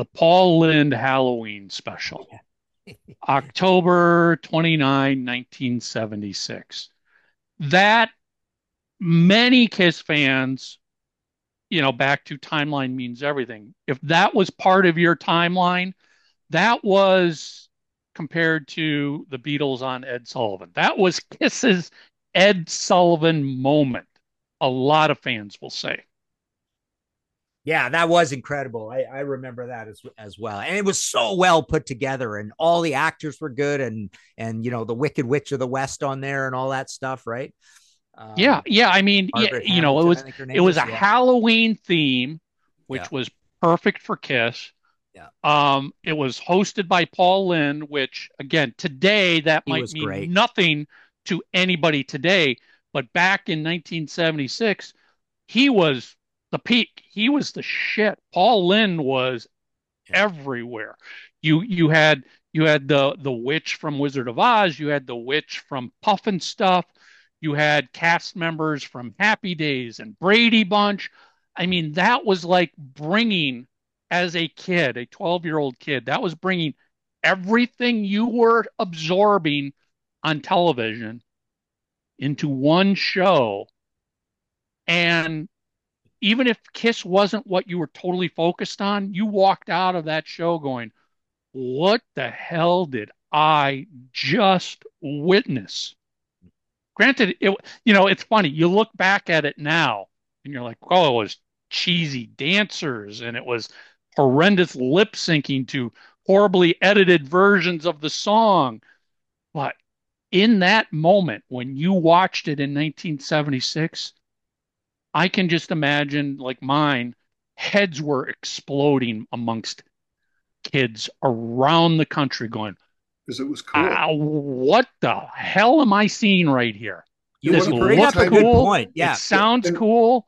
A: the Paul Lynde Halloween special, October 29, 1976. That many Kiss fans, you know, back to timeline means everything. If that was part of your timeline, that was compared to the Beatles on Ed Sullivan. That was Kiss's Ed Sullivan moment. A lot of fans will say.
H: Yeah, that was incredible. I, I remember that as as well, and it was so well put together, and all the actors were good, and and you know the Wicked Witch of the West on there, and all that stuff, right?
A: Um, yeah, yeah. I mean, yeah, you know, it was it was a yeah. Halloween theme, which yeah. was perfect for Kiss.
H: Yeah.
A: Um, it was hosted by Paul Lynde, which again today that he might mean great. nothing to anybody today, but back in 1976, he was the peak. He was the shit. Paul Lynde was everywhere. You you had you had the the witch from Wizard of Oz. You had the witch from Pufnstuf. You had cast members from Happy Days and Brady Bunch. I mean, that was like bringing, as a kid, a 12 year old kid, that was bringing everything you were absorbing on television into one show. And even if Kiss wasn't what you were totally focused on, you walked out of that show going, What the hell did I just witness? Granted, it you know, it's funny, you look back at it now and you're like, oh, it was cheesy dancers and it was horrendous lip syncing to horribly edited versions of the song. But in that moment, when you watched it in 1976, I can just imagine, like mine, heads were exploding amongst kids around the country going,
B: because it was cool.
A: Uh, what the hell am I seeing right here?
H: You
A: This
H: bring up a
A: looks
H: good
A: cool.
H: point. Yeah.
A: It sounds
B: And-
A: cool.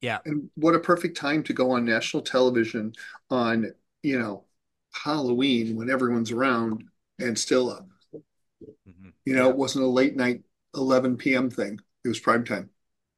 H: Yeah.
B: And what a perfect time to go on national television on, you know, Halloween when everyone's around and still up.
H: Mhm.
B: You know, it wasn't a late night 11 p.m. thing. It was prime time.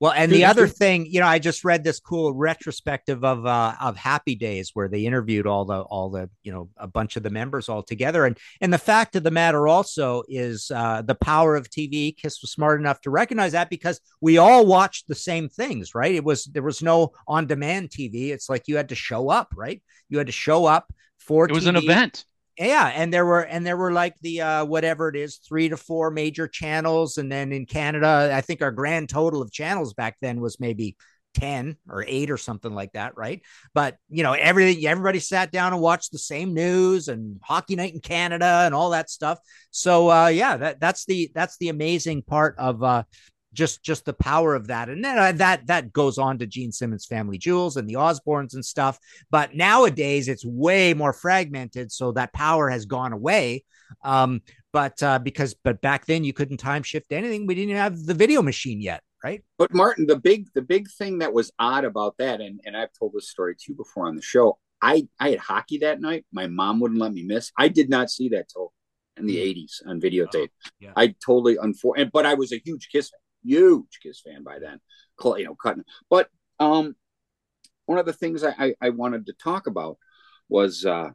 H: Well, and the other thing, you know, I just read this cool retrospective of uh of Happy Days where they interviewed all the all the, you know, a bunch of the members all together. And and the fact of the matter also is uh the power of TV. Kiss was smart enough to recognize that because we all watched the same things, right? It was there was no on-demand TV. It's like you had to show up, right? You had to show up for
A: It was an event.
H: Yeah, and there were and there were like the uh whatever it is, three to four major channels, and then in Canada, I think our grand total of channels back then was maybe 10 or 8 or something like that, right? But you know, everything everybody sat down and watched the same news and hockey night in Canada and all that stuff. So uh yeah, that that's the that's the amazing part of uh just just the power of that and then uh, that that goes on to Gene Simmons family jewels and the Osbournes and stuff but nowadays it's way more fragmented so that power has gone away um but uh because but back then you couldn't time shift anything we didn't have the video machine yet right
C: But Martin, the big the big thing that was odd about that, and, and I've told this story too before on the show. I I had hockey that night. My mom wouldn't let me miss. I did not see that till in the eighties on videotape.
H: yeah.
C: I totally unfor but I was a huge Kiss fan, huge Kiss fan by then. You know, cutting. But um, one of the things I I, I wanted to talk about was uh.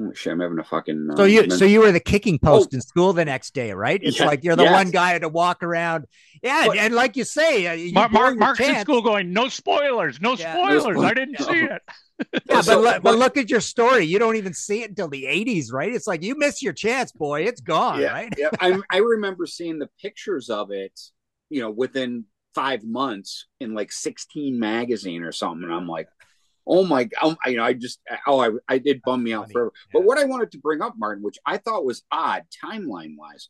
C: Oh, shit, I'm having a fucking.
H: so
C: uh,
H: you
C: men-
H: so you were the kicking post in school the next day right it's
C: Yeah,
H: like you're the
C: yes.
H: one guy to walk around yeah
C: But-
H: and like you say uh, you
A: Mark, Mark
H: your
A: Mark's in school going, no spoilers, no
H: Yeah.
A: spoilers.
C: No
A: I didn't see it.
H: yeah, but,
C: So-
H: look- but
C: but-
H: look at your story. You don't even see it until the 80s, right? It's like you miss your chance, boy. It's gone,
C: yeah,
H: right?
C: yeah. I I remember seeing the pictures of it, you know, within five months in like 16 magazine or something, and I'm like, oh my, god, um, you know, I just, oh, I, I did bum me out
H: funny.
C: forever.
H: Yeah.
C: But what I wanted to bring up, Martin, which I thought was odd timeline wise,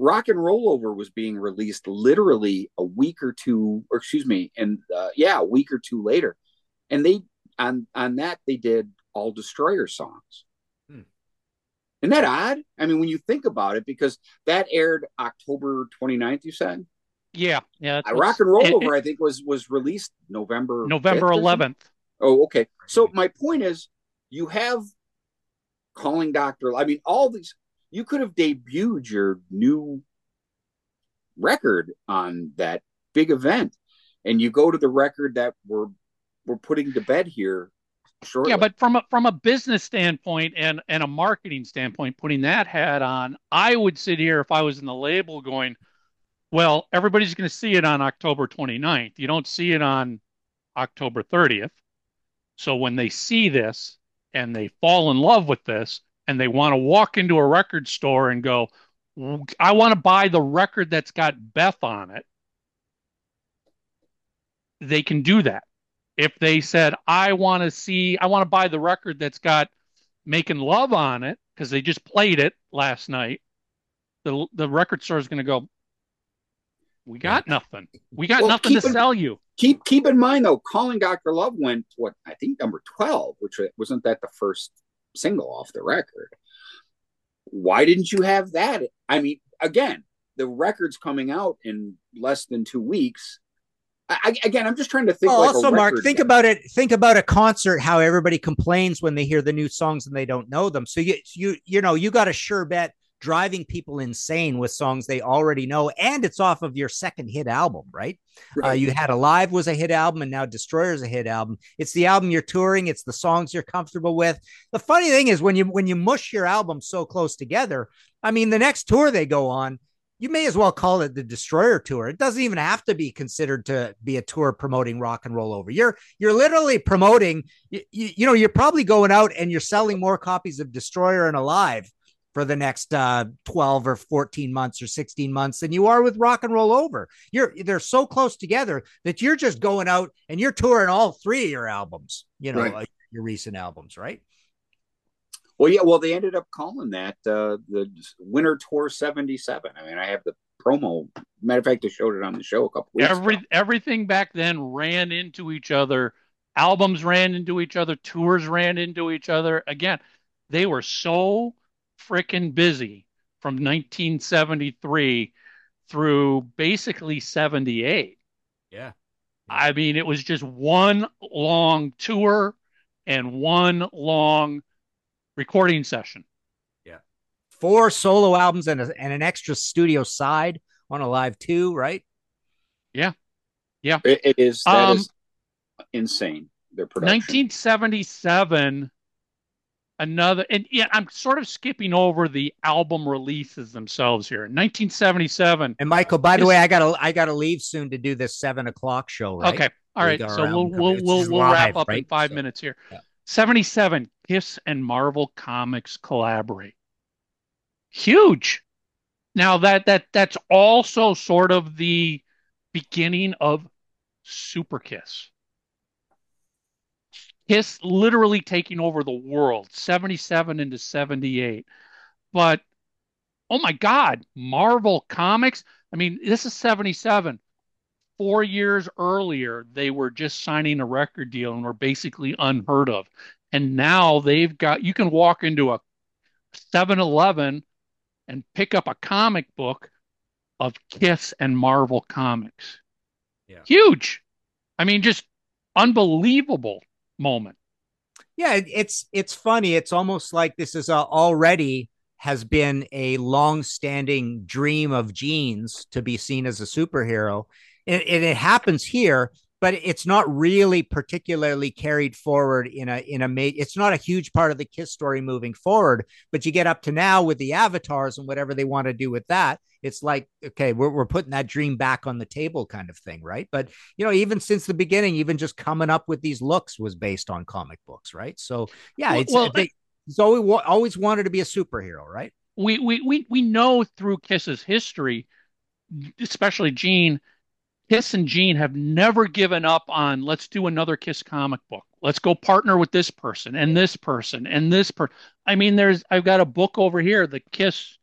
C: Rock and Roll Over was being released literally a week or two, or excuse me, and uh, yeah, a week or two later, and they on on that they did all Destroyer songs.
H: Hmm.
C: Isn't that odd? I mean, when you think about it, because that aired October 29th, you said?
A: Yeah, yeah.
C: Uh, Rock and Roll
A: it-
C: Over, I think, was was released November
A: November
C: 5th
A: 11th.
C: Oh, okay. So my point is, you have calling Doctor. I mean, all these. You could have debuted your new record on that big event, and you go to the record that we're we're putting to bed here. Shortly.
A: Yeah, but from a from a business standpoint and and a marketing standpoint, putting that hat on, I would sit here if I was in the label going, well, everybody's going to see it on October 29th. You don't see it on October 30th. So when they see this and they fall in love with this and they want to walk into a record store and go, I want to buy the record that's got Beth on it, they can do that if they said, I want to see, I want to buy the record that's got Making Love on it, because they just played it last night, the, the record store is going to go, We got nothing. We got
C: Well,
A: nothing to
C: in-
A: sell you.
C: Keep keep in mind though, calling Doctor Love went what I think number twelve, which wasn't that the first single off the record. Why didn't you have that? I mean, again, the record's coming out in less than two weeks. I, again, I'm just trying to think.
H: Well,
C: like
H: also, Mark, think
C: guy.
H: about it. Think about a concert. How everybody complains when they hear the new songs and they don't know them. So you you you know you got a sure bet driving people insane with songs they already know, and it's off of your second hit album, right? Uh, you had Alive was a hit album, and now Destroyer's a hit album. It's the album you're touring. It's the songs you're comfortable with. The funny thing is when you when you mush your albums so close together. I mean, the next tour they go on, you may as well call it the Destroyer tour. It doesn't even have to be considered to be a tour promoting rock and roll over. You're you're literally promoting. You, you, you know, you're probably going out and you're selling more copies of Destroyer and Alive for the next uh, 12 or 14 months or 16 months than you are with rock and roll over. You're they're so close together that you're just going out and you're touring all three of your albums, you know,
B: Right.
H: uh, your recent albums, right?
C: Well, yeah. Well, they ended up calling that uh, the Winter Tour '77. I mean, I have the promo. Matter of fact, I showed it on the show a couple weeks
A: Every
C: ago.
A: everything back then ran into each other. Albums ran into each other. Tours ran into each other. Again, they were so freaking busy from 1973 through basically 78.
H: Yeah.
A: I mean, it was just one long tour and one long recording session.
H: Yeah. Four solo albums and, a, and an extra studio side on Alive 2, right?
A: Yeah. Yeah.
C: It, it is. That
A: Um,
C: is insane. Their production.
A: 1977 another and yeah i'm sort of skipping over the album releases themselves here. in 1977
H: And Michael, by the way, I gotta I gotta leave soon to do this seven o'clock show, right?
A: okay all right so
H: um,
A: we'll we'll
H: we'll,
A: we'll
H: live,
A: wrap up in five
H: So,
A: minutes here.
H: yeah.
A: 77 kiss and marvel comics collaborate. Huge. Now that that that's also sort of the beginning of super kiss Kiss literally taking over the world, 77 into 78. But oh my God, Marvel Comics. I mean, this is 77. Four years earlier, they were just signing a record deal and were basically unheard of. And now they've got, you can walk into a 7 Eleven and pick up a comic book of Kiss and Marvel Comics.
H: Yeah.
A: Huge. I mean, just unbelievable moment.
H: Yeah, it's it's funny. It's almost like this is a, already has been a long-standing dream of Gene's to be seen as a superhero, and, and it happens here. But it's not really particularly carried forward in a in a ma- It's not a huge part of the Kiss story moving forward. But you get up to now with the avatars and whatever they want to do with that. It's like okay, we're we're putting that dream back on the table, kind of thing, right? But you know, even since the beginning, even just coming up with these looks was based on comic books, right? So yeah, it's
A: well, uh,
H: they, he's always wa- always wanted to be a superhero, right?
A: we we we we know through Kiss's history, especially Gene, Kiss and Gene have never given up on let's do another Kiss comic book. Let's go partner with this person and this person and this person. I mean, there's I've got a book over here, the Kiss,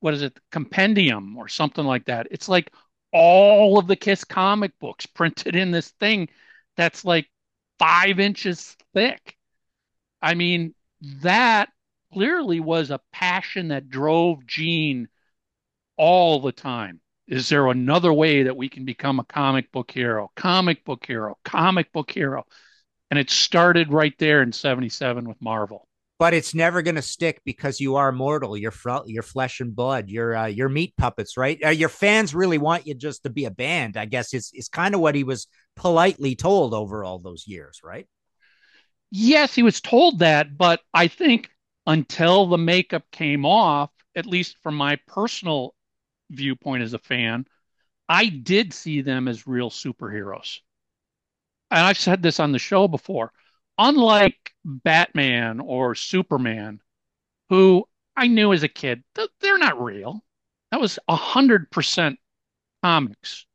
A: what is it, compendium or something like that. It's like all of the Kiss comic books printed in this thing that's like five inches thick. I mean, that clearly was a passion that drove Gene all the time. Is there another way that we can become a comic book hero? Comic book hero, comic book hero. And it started right there in 77 with Marvel.
H: But it's never going to stick because you are mortal. You're fr- you're flesh and blood. You're uh, you're meat puppets, right? Uh, your fans really want you just to be a band. I guess it's it's kind of what he was politely told over all those years, right?
A: Yes, he was told that, but I think until the makeup came off, at least from my personal viewpoint as a fan, I did see them as real superheroes. And I've said this on the show before. Unlike Batman or Superman, who I knew as a kid, th- they're not real. That was 100% comics.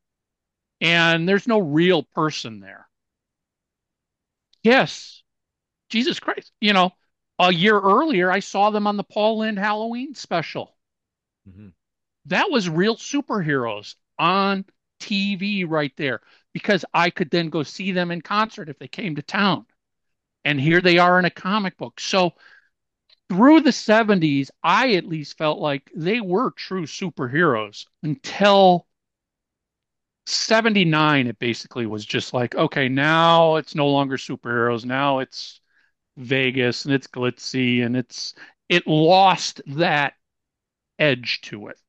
A: And there's no real person there. Yes, Jesus Christ. You know, a year earlier, I saw them on the Paul Lynde Halloween special. Mm-hmm. That was real superheroes on TV right there because I could then go see them in concert if they came to town. And here they are in a comic book. So through the 70s, I at least felt like they were true superheroes until 79. It basically was just like, okay, now it's no longer superheroes. Now it's Vegas and it's glitzy and it's it lost that edge to it.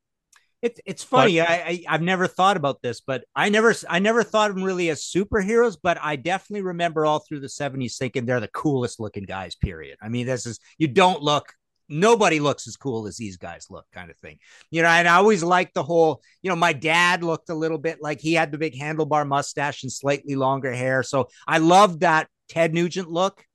H: It's it's funny. I, I I've never thought about this, but I never I never thought of them really as superheroes. But I definitely remember all through the seventies thinking they're the coolest looking guys. Period. I mean, this is you don't look. Nobody looks as cool as these guys look, kind of thing. You know, and I always liked the whole. You know, my dad looked a little bit like he had the big handlebar mustache and slightly longer hair. So I loved that Ted Nugent look,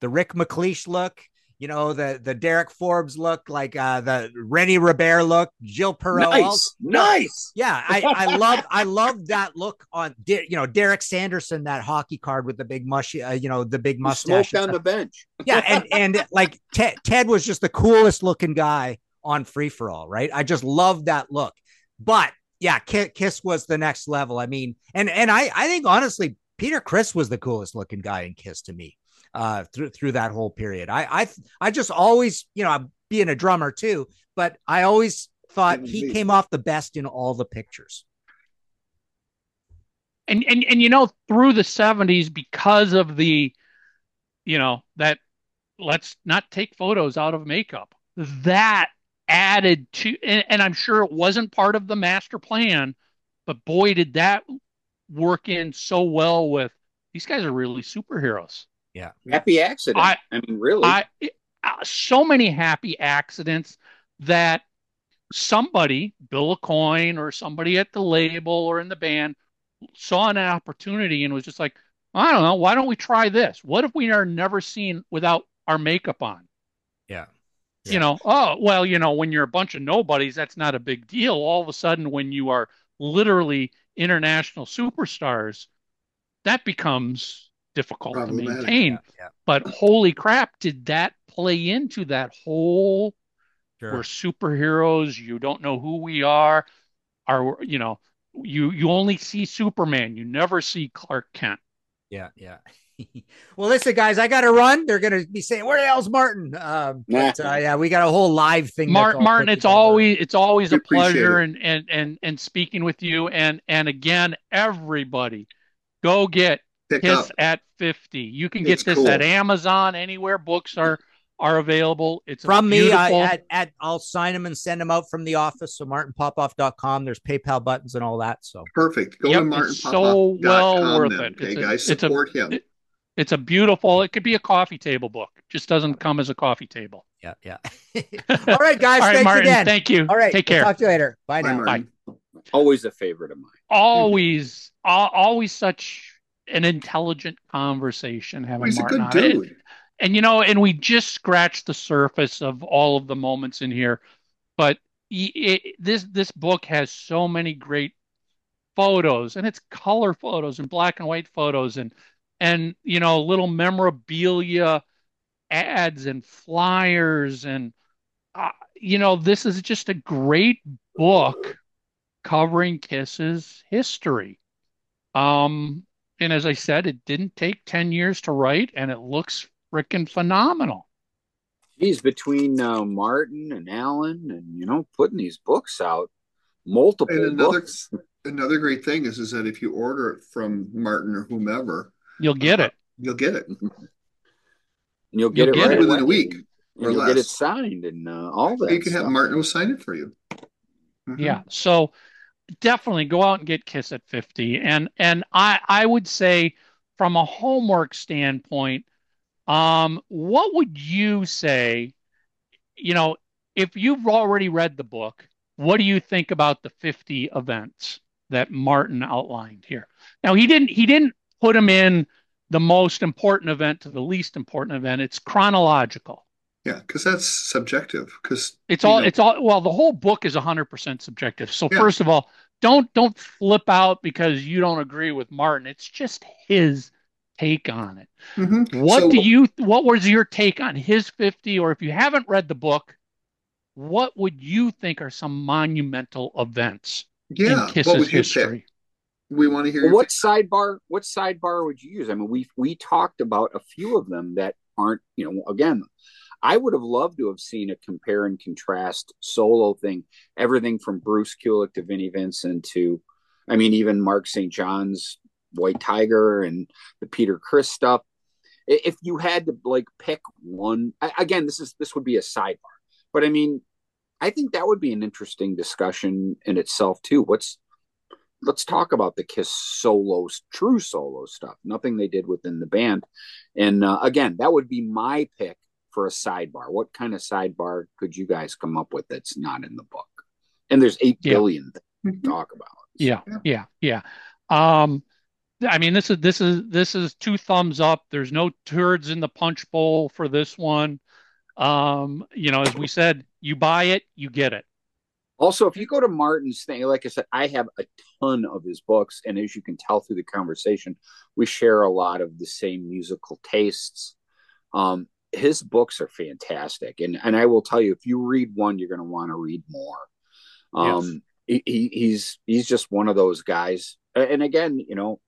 H: the Rick MacLeish look you know the the Derek Forbes look, like uh, the Rene Robert look, Gil Perreault.
C: Nice, nice.
H: Yeah, I I love I love that look on you know Derek Sanderson, that hockey card with the big mushy, uh, you know the big mustache.
C: On the bench.
H: yeah, and and like Ted, Ted was just the coolest looking guy on Free for All, right? I just love that look. But yeah, Kiss was the next level. I mean, and and I I think honestly, Peter Criss was the coolest looking guy in Kiss to me uh, through through that whole period. I I I just always, you know, being a drummer too. But I always thought he
B: we?
H: came off the best in all the pictures.
A: and and and you know through the 70s because of the you know that let's not take photos out of makeup that added to and, and i'm sure it wasn't part of the master plan but boy did that work in so well with these guys are really superheroes
C: Happy accident.
A: I-
C: I, mean, really.
A: I uh, so many happy accidents that somebody, Bill Aucoin or somebody at the label or in the band, saw an opportunity and was just like, I don't know, why don't we try this? What if we are never seen without our makeup on?
H: Yeah.
A: You know, oh, well, you know, when you're a bunch of nobodies, that's not a big deal. All of a sudden, when you are literally international superstars, that becomes difficult to maintain.
H: Yeah.
A: But holy crap, did that play into that whole we're superheroes, you don't know who we are, are you know, you you only see Superman, you never see Clark Kent.
H: Yeah, yeah. well, listen, guys, I got to run. They're going to be saying, "Where the hell's Martin?" Um, but, uh, yeah, we got a whole live thing.
A: Martin, Martin, it's
H: together.
A: always it's always
B: We
A: a pleasure
B: it.
A: and and and and speaking with you and and again, everybody, go get
B: Pick
A: Kiss
B: up.
A: at 50. You can get
B: It's
A: this
B: cool.
A: at Amazon, anywhere books are are available. It's a
H: from me. I, at, at, I'll sign them and send them out from the office. So martinpopoff.com. There's PayPal buttons and all that. So
B: Perfect. Go
A: Yep,
B: to
A: it's so well worth
B: then,
A: it.
B: Okay,
A: It's a-
B: guys,
A: it's a-
B: support him.
A: it- It's a beautiful, it could be a coffee table book. Just doesn't come as a coffee table.
H: yeah, yeah. all right, guys.
A: All right,
H: thanks
A: Martin,
H: again.
A: thank you.
H: all right,
A: Take
H: we'll
A: care.
H: talk to you later. Bye,
B: Bye,
H: now.
B: Martin.
C: Always a favorite of mine.
A: always, al- always such an intelligent conversation having
B: He's a good dude.
A: And, and you know, and we just scratched the surface of all of the moments in here, but it, this this book has so many great photos, and it's color photos and black and white photos, and and you know, little memorabilia ads and flyers, and uh, you know, this is just a great book covering Kiss's history. Um, and as I said, it didn't take 10 years to write, and it looks freaking phenomenal.
C: He's between uh, Martin and Alan, and you know, putting these books out, multiple
B: And another
C: books.
B: another great thing is is that if you order it from Martin or whomever,
A: You'll get it.
B: you'll get it.
C: And you'll get
A: You'll
C: it
A: get
C: right
A: it
B: within a week
C: and
B: or
C: you'll get it signed and uh, all that.
B: you can have. Martin will sign it for you. Mhm.
A: Yeah. So definitely go out and get Kiss at 50. And and I I would say from a homework standpoint, um, what would you say, you know, if you've already read the book, what do you think about the 50 events that Martin outlined here? Now he didn't he didn't put them in the most important event to the least important event. It's chronological.
B: Yeah, because that's subjective. Because
A: It's all
B: know.
A: it's all well, the whole book is 100% subjective. So
B: Yeah.
A: first of all, don't don't flip out because you don't agree with Martin. It's just his take on it. Mm-hmm. What
B: So-
A: do you what was your take on his 50 or if you haven't read the book, what would you think are some monumental events
B: yeah,
A: in
B: what
A: Kiss's
B: would you
A: history?
B: pick? We want to hear
C: Well,
B: your
C: what sidebar? What sidebar would you use? I mean, we we talked about a few of them that aren't. You know, again, I would have loved to have seen a compare and contrast solo thing. Everything from Bruce Kulick to Vinnie Vincent to, I mean, even Mark St. John's White Tiger and the Peter Criss stuff. If you had to like pick one, again, this is this would be a sidebar, but I mean, I think that would be an interesting discussion in itself too. What's let's talk about the Kiss solos, true solo stuff, nothing they did within the band. And uh, again, that would be my pick for a sidebar. What kind of sidebar could you guys come up with that's not in the book? And there's eight
A: Yeah.
C: billion things to talk about.
A: Yeah,
B: Yeah.
A: yeah, yeah. Um, I mean, this is this is this is two thumbs up. There's no turds in the punch bowl for this one. Um, you know, as we said, you buy it, you get it.
C: Also, if you go to Martin's thing, like I said, I have a ton of his books, and as you can tell through the conversation, we share a lot of the same musical tastes. Um, his books are fantastic, and and I will tell you, if you read one, you're going to want to read more. Um, he, he, he's he's just one of those guys, and again, you know,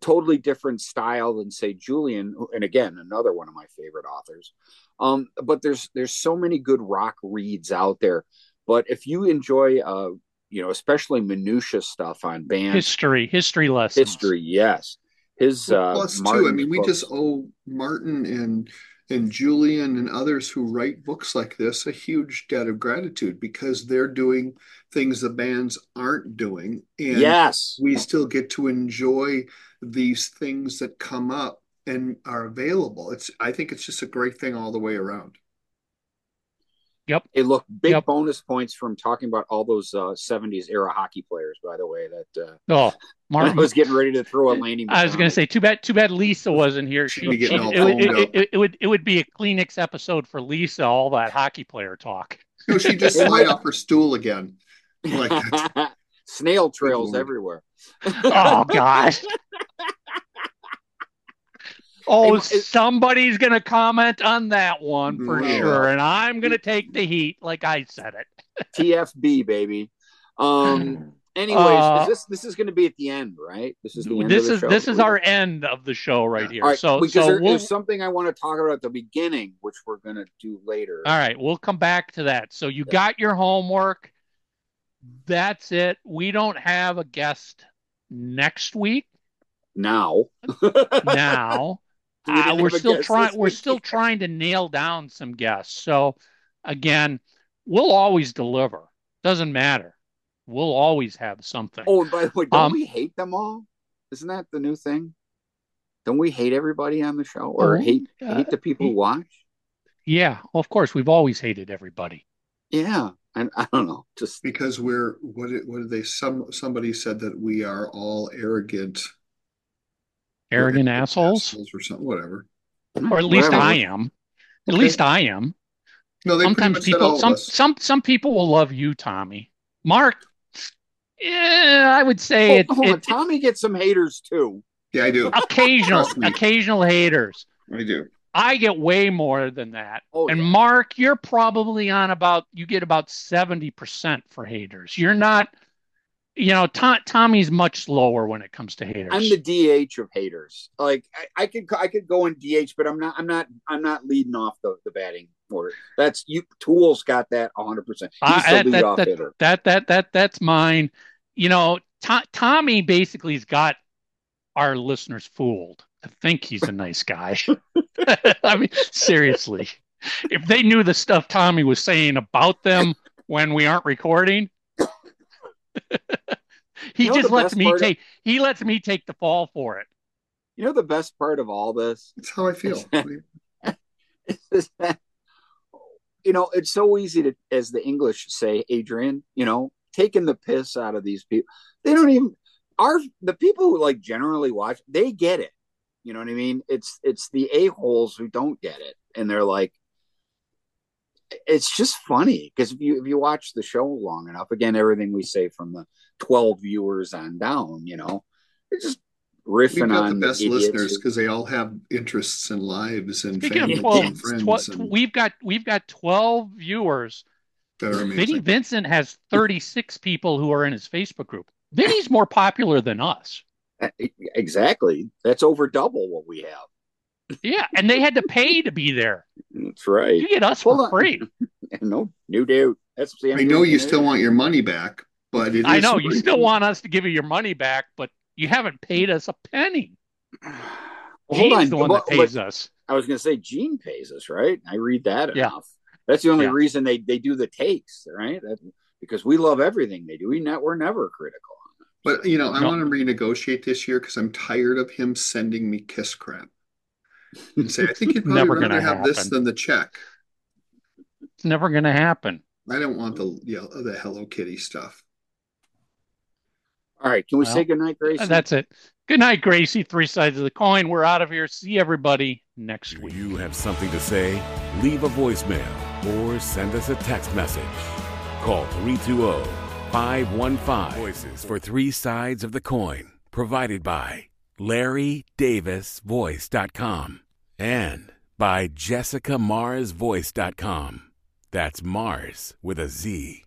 C: totally different style than say Julian, and again another one of my favorite authors. Um, but there's there's so many good rock reads out there. But if you enjoy, uh, you know, especially minutia stuff on band
A: history, history lessons,
C: history, yes, his uh,
B: Plus,
C: Martin
B: too, I mean, we
C: books-
B: just owe Martin and and Julian and others who write books like this a huge debt of gratitude because they're doing things the bands aren't doing, and
C: yes,
B: we still get to enjoy these things that come up and are available. It's I think it's just a great thing all the way around.
C: Hey, look, big
A: Yep.
C: bonus points from talking about all those uh, 70s era hockey players, by the way. That uh,
A: Oh,
C: I
A: Martin.
C: was getting ready to throw a landing.
A: I was going to say, too bad, too bad Lisa wasn't here.
B: She'd
A: She,
B: be
A: she, it, would- it, it, it would, it would be a Kleenex episode for Lisa. All that hockey player talk.
B: No, she just slide off her stool again. Like
C: snail trails everywhere.
A: Oh gosh. Oh,
C: Hey, it-
A: somebody's going to comment on that one for
B: Yeah.
A: sure, and I'm going to take the heat, like I said it.
C: TFB, baby. Um. Anyways,
A: Uh,
C: is this this is going to be at the end, right? This is the end.
A: This
C: of the
A: is
C: show?
A: this is our end of the show right here.
C: All right,
A: so,
C: because
A: so
C: there-
A: we'll,
C: there's something I want to talk about at the beginning, which we're going to do later.
A: All right, we'll come back to that. So you got your homework. That's it. We don't have a guest next week.
C: Now,
A: Now,
C: We
A: uh,
C: didn't
A: we're still trying. We're
C: week.
A: still trying to nail down some guests. So, again, we'll always deliver. Doesn't matter. We'll always have something.
C: oh, and by the way, don't
A: Um,
C: we hate them all? Isn't that the new thing? Don't we hate everybody on the show, or
A: Oh,
C: hate
A: uh,
C: hate the people who watch?
A: Yeah, of course. We've always hated everybody.
C: Yeah, and I don't know, just
B: because we're what did, what did they some somebody said that we are all arrogant
A: Arrogant
B: we're
A: assholes,
B: or something whatever
A: or at least
C: whatever.
A: I am. At
B: Okay.
A: least I am.
B: no they
A: sometimes people
B: all
A: some
B: of us
A: some some people will love you tommy mark yeah i would say
C: Oh,
A: it,
C: hold on.
A: it,
C: Tommy gets some haters too.
B: yeah I do
A: occasional occasional haters
B: I do
A: i get way more than that
C: Oh,
A: and
C: yeah.
A: mark you're probably on about you get about 70% for haters you're not you know To- tommy's much slower when it comes to haters
C: I'm the DH of haters. Like I, I could I could go in DH, but I'm not I'm not I'm not leading off the, the batting order. That's you. Tool's got that 100. percent He's
A: I-
C: the
A: that-
C: lead
A: that-
C: off
A: that-
C: hitter.
A: that that that that's mine you know To- tommy basically's got our listeners fooled to think he's a nice guy i mean seriously if they knew the stuff tommy was saying about them when we aren't recording he
C: You know
A: just lets me
C: part of-
A: take he lets me take the fall for it
C: You know the best part of all this
B: it's how I feel
C: is that you know it's so easy to, as the English say, Adrian. You know, taking the piss out of these people. They don't even our the people who like generally watch. They get it. You know what I mean? It's it's the a holes who don't get it, and they're like, it's just funny because if you if you watch the show long enough, again, everything we say from the twelve viewers on down, you know, it's just
B: we've
C: riffing
B: got
C: on
B: the best
C: idiots
B: listeners because they all have interests and lives and
A: speaking
B: families
A: 12,
B: and friends
A: tw-
B: and
A: we've got we've got 12 viewers
B: that are Vinnie
A: Vincent has 36 people who are in his Facebook group. Vinnie's more popular than us.
C: exactly. That's over double what we have.
A: Yeah, and they had to pay to be there.
C: That's right.
A: You get us
C: Hold
A: for
C: on.
A: free.
C: No, no doubt. That's the
B: I know you still want your money back but it
A: I
B: is
A: know you still want us to give you your money back, but you haven't paid us a penny.
C: Well, hold
A: Gene's
C: on.
A: the one
C: But-
A: that pays us.
C: I was going to say Gene pays us, right? I read that
A: Yeah.
C: enough. That's the only
A: Yeah.
C: reason they, they do the takes, right? That, because we love everything they do. We ne- we're never critical.
B: but you know I
A: No.
B: want to renegotiate this year because I'm tired of him sending me kiss crap and say I think you'd probably
A: Never
B: rather
A: gonna
B: have this
A: happen.
B: than the check
A: It's never going to happen.
B: I don't want the you know, the Hello Kitty stuff
C: All right. Can we
A: Well,
C: say goodnight, Grace?
A: Uh, that's it. Good night, Gracie. Three sides of the coin. We're out of here. See everybody next week.
D: you have something to say? Leave a voicemail or send us a text message. Call 320 515 Voices for Three Sides of the Coin. Provided by LarryDavisVoice.com and by JessicaMarsVoice.com. That's Mars with a Z.